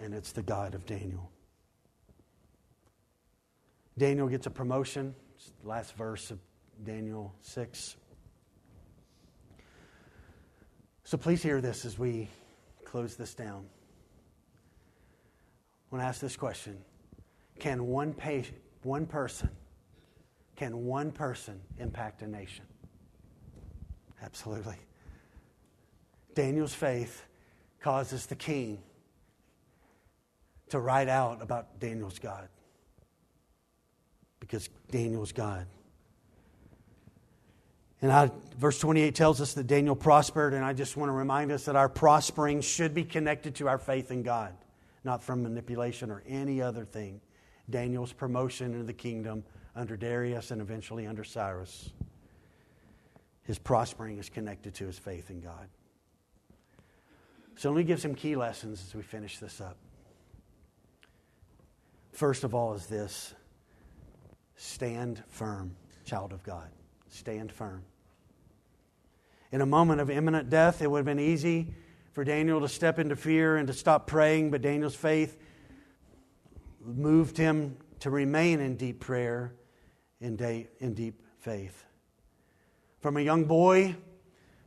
and it's the God of Daniel. Daniel gets a promotion. Last verse of Daniel 6. So please hear this as we close this down. I want to ask this question Can one, patient, one person, can one person impact a nation? Absolutely. Daniel's faith causes the king to write out about Daniel's God because Daniel's God. And I, verse 28 tells us that Daniel prospered, and I just want to remind us that our prospering should be connected to our faith in God, not from manipulation or any other thing. Daniel's promotion into the kingdom under Darius and eventually under Cyrus, his prospering is connected to his faith in God. So let me give some key lessons as we finish this up. First of all, is this stand firm, child of God. Stand firm. In a moment of imminent death, it would have been easy for Daniel to step into fear and to stop praying, but Daniel's faith moved him to remain in deep prayer, in, in deep faith. From a young boy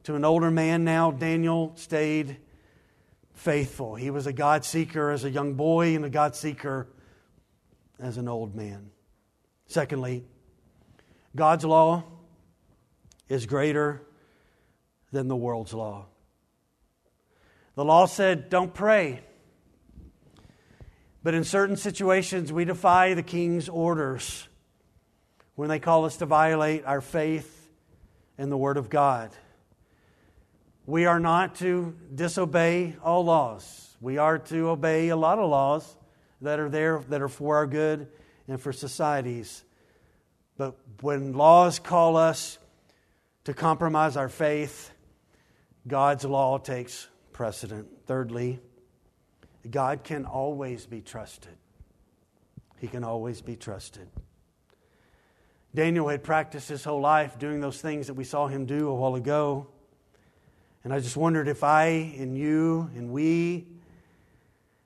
to an older man now, Daniel stayed faithful. He was a God seeker as a young boy and a God seeker as an old man. Secondly, God's law is greater than the world's law. The law said, don't pray. But in certain situations, we defy the king's orders. when they call us to violate our faith in the Word of God. We are not to disobey all laws. We are to obey a lot of laws that are there that are for our good and for societies. But when laws call us to compromise our faith, God's law takes precedent. Thirdly, God can always be trusted. He can always be trusted. Daniel had practiced his whole life doing those things that we saw him do a while ago. And I just wondered if I and you and we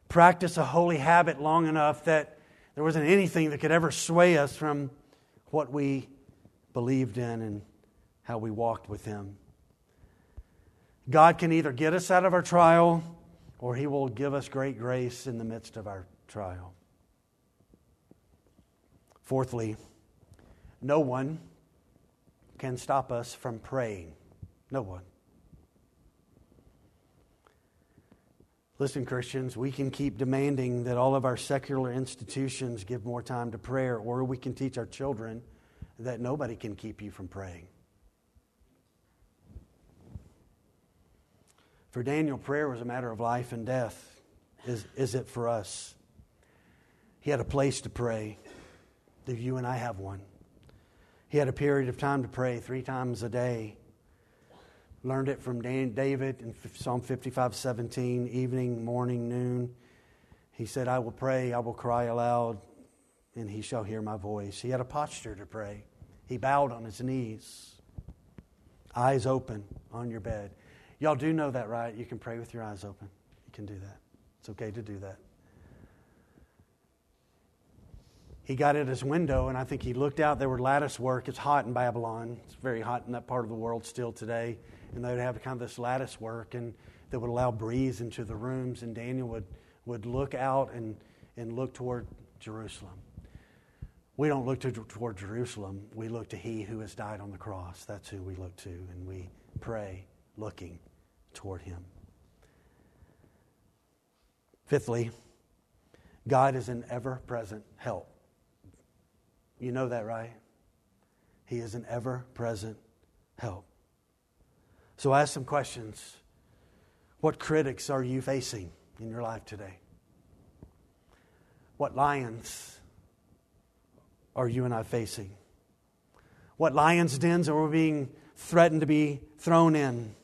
practice a holy habit long enough that there wasn't anything that could ever sway us from what we believed in and how we walked with Him. God can either get us out of our trial or He will give us great grace in the midst of our trial. Fourthly, no one can stop us from praying. No one. Listen, Christians, we can keep demanding that all of our secular institutions give more time to prayer, or we can teach our children that nobody can keep you from praying. For Daniel, prayer was a matter of life and death. Is, is it for us? He had a place to pray. Do you and I have one? He had a period of time to pray three times a day. Learned it from Dan, David in Psalm 55 17, evening, morning, noon. He said, I will pray, I will cry aloud, and he shall hear my voice. He had a posture to pray. He bowed on his knees, eyes open on your bed. Y'all do know that, right? You can pray with your eyes open. You can do that. It's okay to do that. He got at his window, and I think he looked out. There were lattice work. It's hot in Babylon. It's very hot in that part of the world still today. And they would have kind of this lattice work, and that would allow breeze into the rooms. And Daniel would, would look out and, and look toward Jerusalem. We don't look to, toward Jerusalem. We look to He who has died on the cross. That's who we look to, and we pray looking toward Him. Fifthly, God is an ever present help. You know that, right? He is an ever present help. So I ask some questions. What critics are you facing in your life today? What lions are you and I facing? What lions' dens are we being threatened to be thrown in?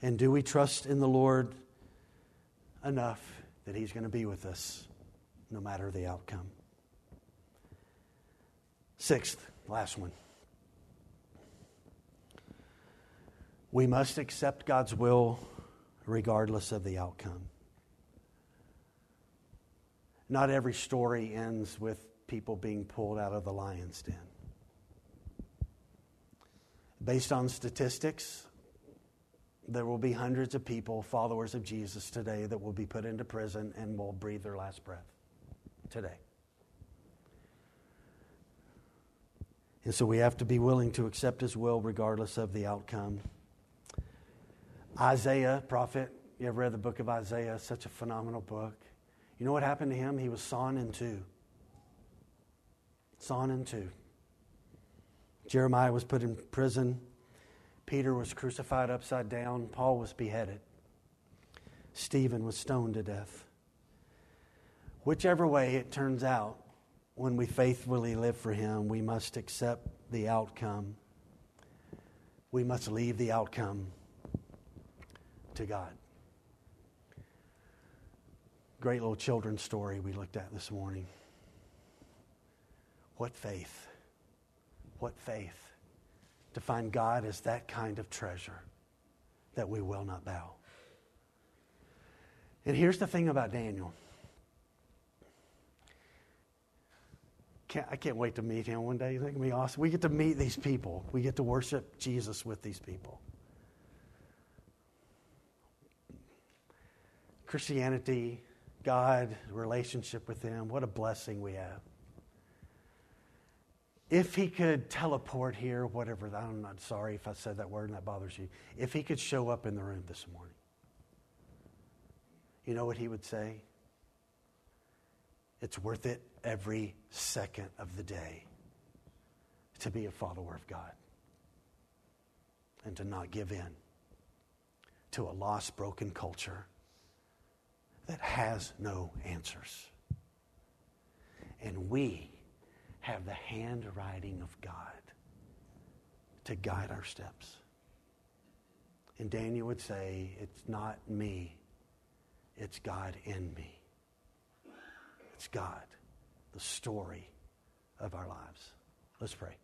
And do we trust in the Lord enough that He's going to be with us no matter the outcome? Sixth, last one. We must accept God's will regardless of the outcome. Not every story ends with people being pulled out of the lion's den. Based on statistics, there will be hundreds of people, followers of Jesus today, that will be put into prison and will breathe their last breath today. And so we have to be willing to accept His will regardless of the outcome. Isaiah, prophet, you ever read the book of Isaiah? Such a phenomenal book. You know what happened to him? He was sawn in two. Sawn in two. Jeremiah was put in prison. Peter was crucified upside down. Paul was beheaded. Stephen was stoned to death. Whichever way it turns out, when we faithfully live for Him, we must accept the outcome. We must leave the outcome to God. Great little children's story we looked at this morning. What faith! What faith! To find God as that kind of treasure that we will not bow. And here's the thing about Daniel. Can't, I can't wait to meet him one day. You think it'll be awesome? We get to meet these people. We get to worship Jesus with these people. Christianity, God, relationship with Him, what a blessing we have if he could teleport here, whatever, I'm not sorry if I said that word and that bothers you. If he could show up in the room this morning, you know what he would say? It's worth it every second of the day to be a follower of God and to not give in to a lost, broken culture that has no answers. And we have the handwriting of God to guide our steps. And Daniel would say, It's not me, it's God in me. It's God, the story of our lives. Let's pray.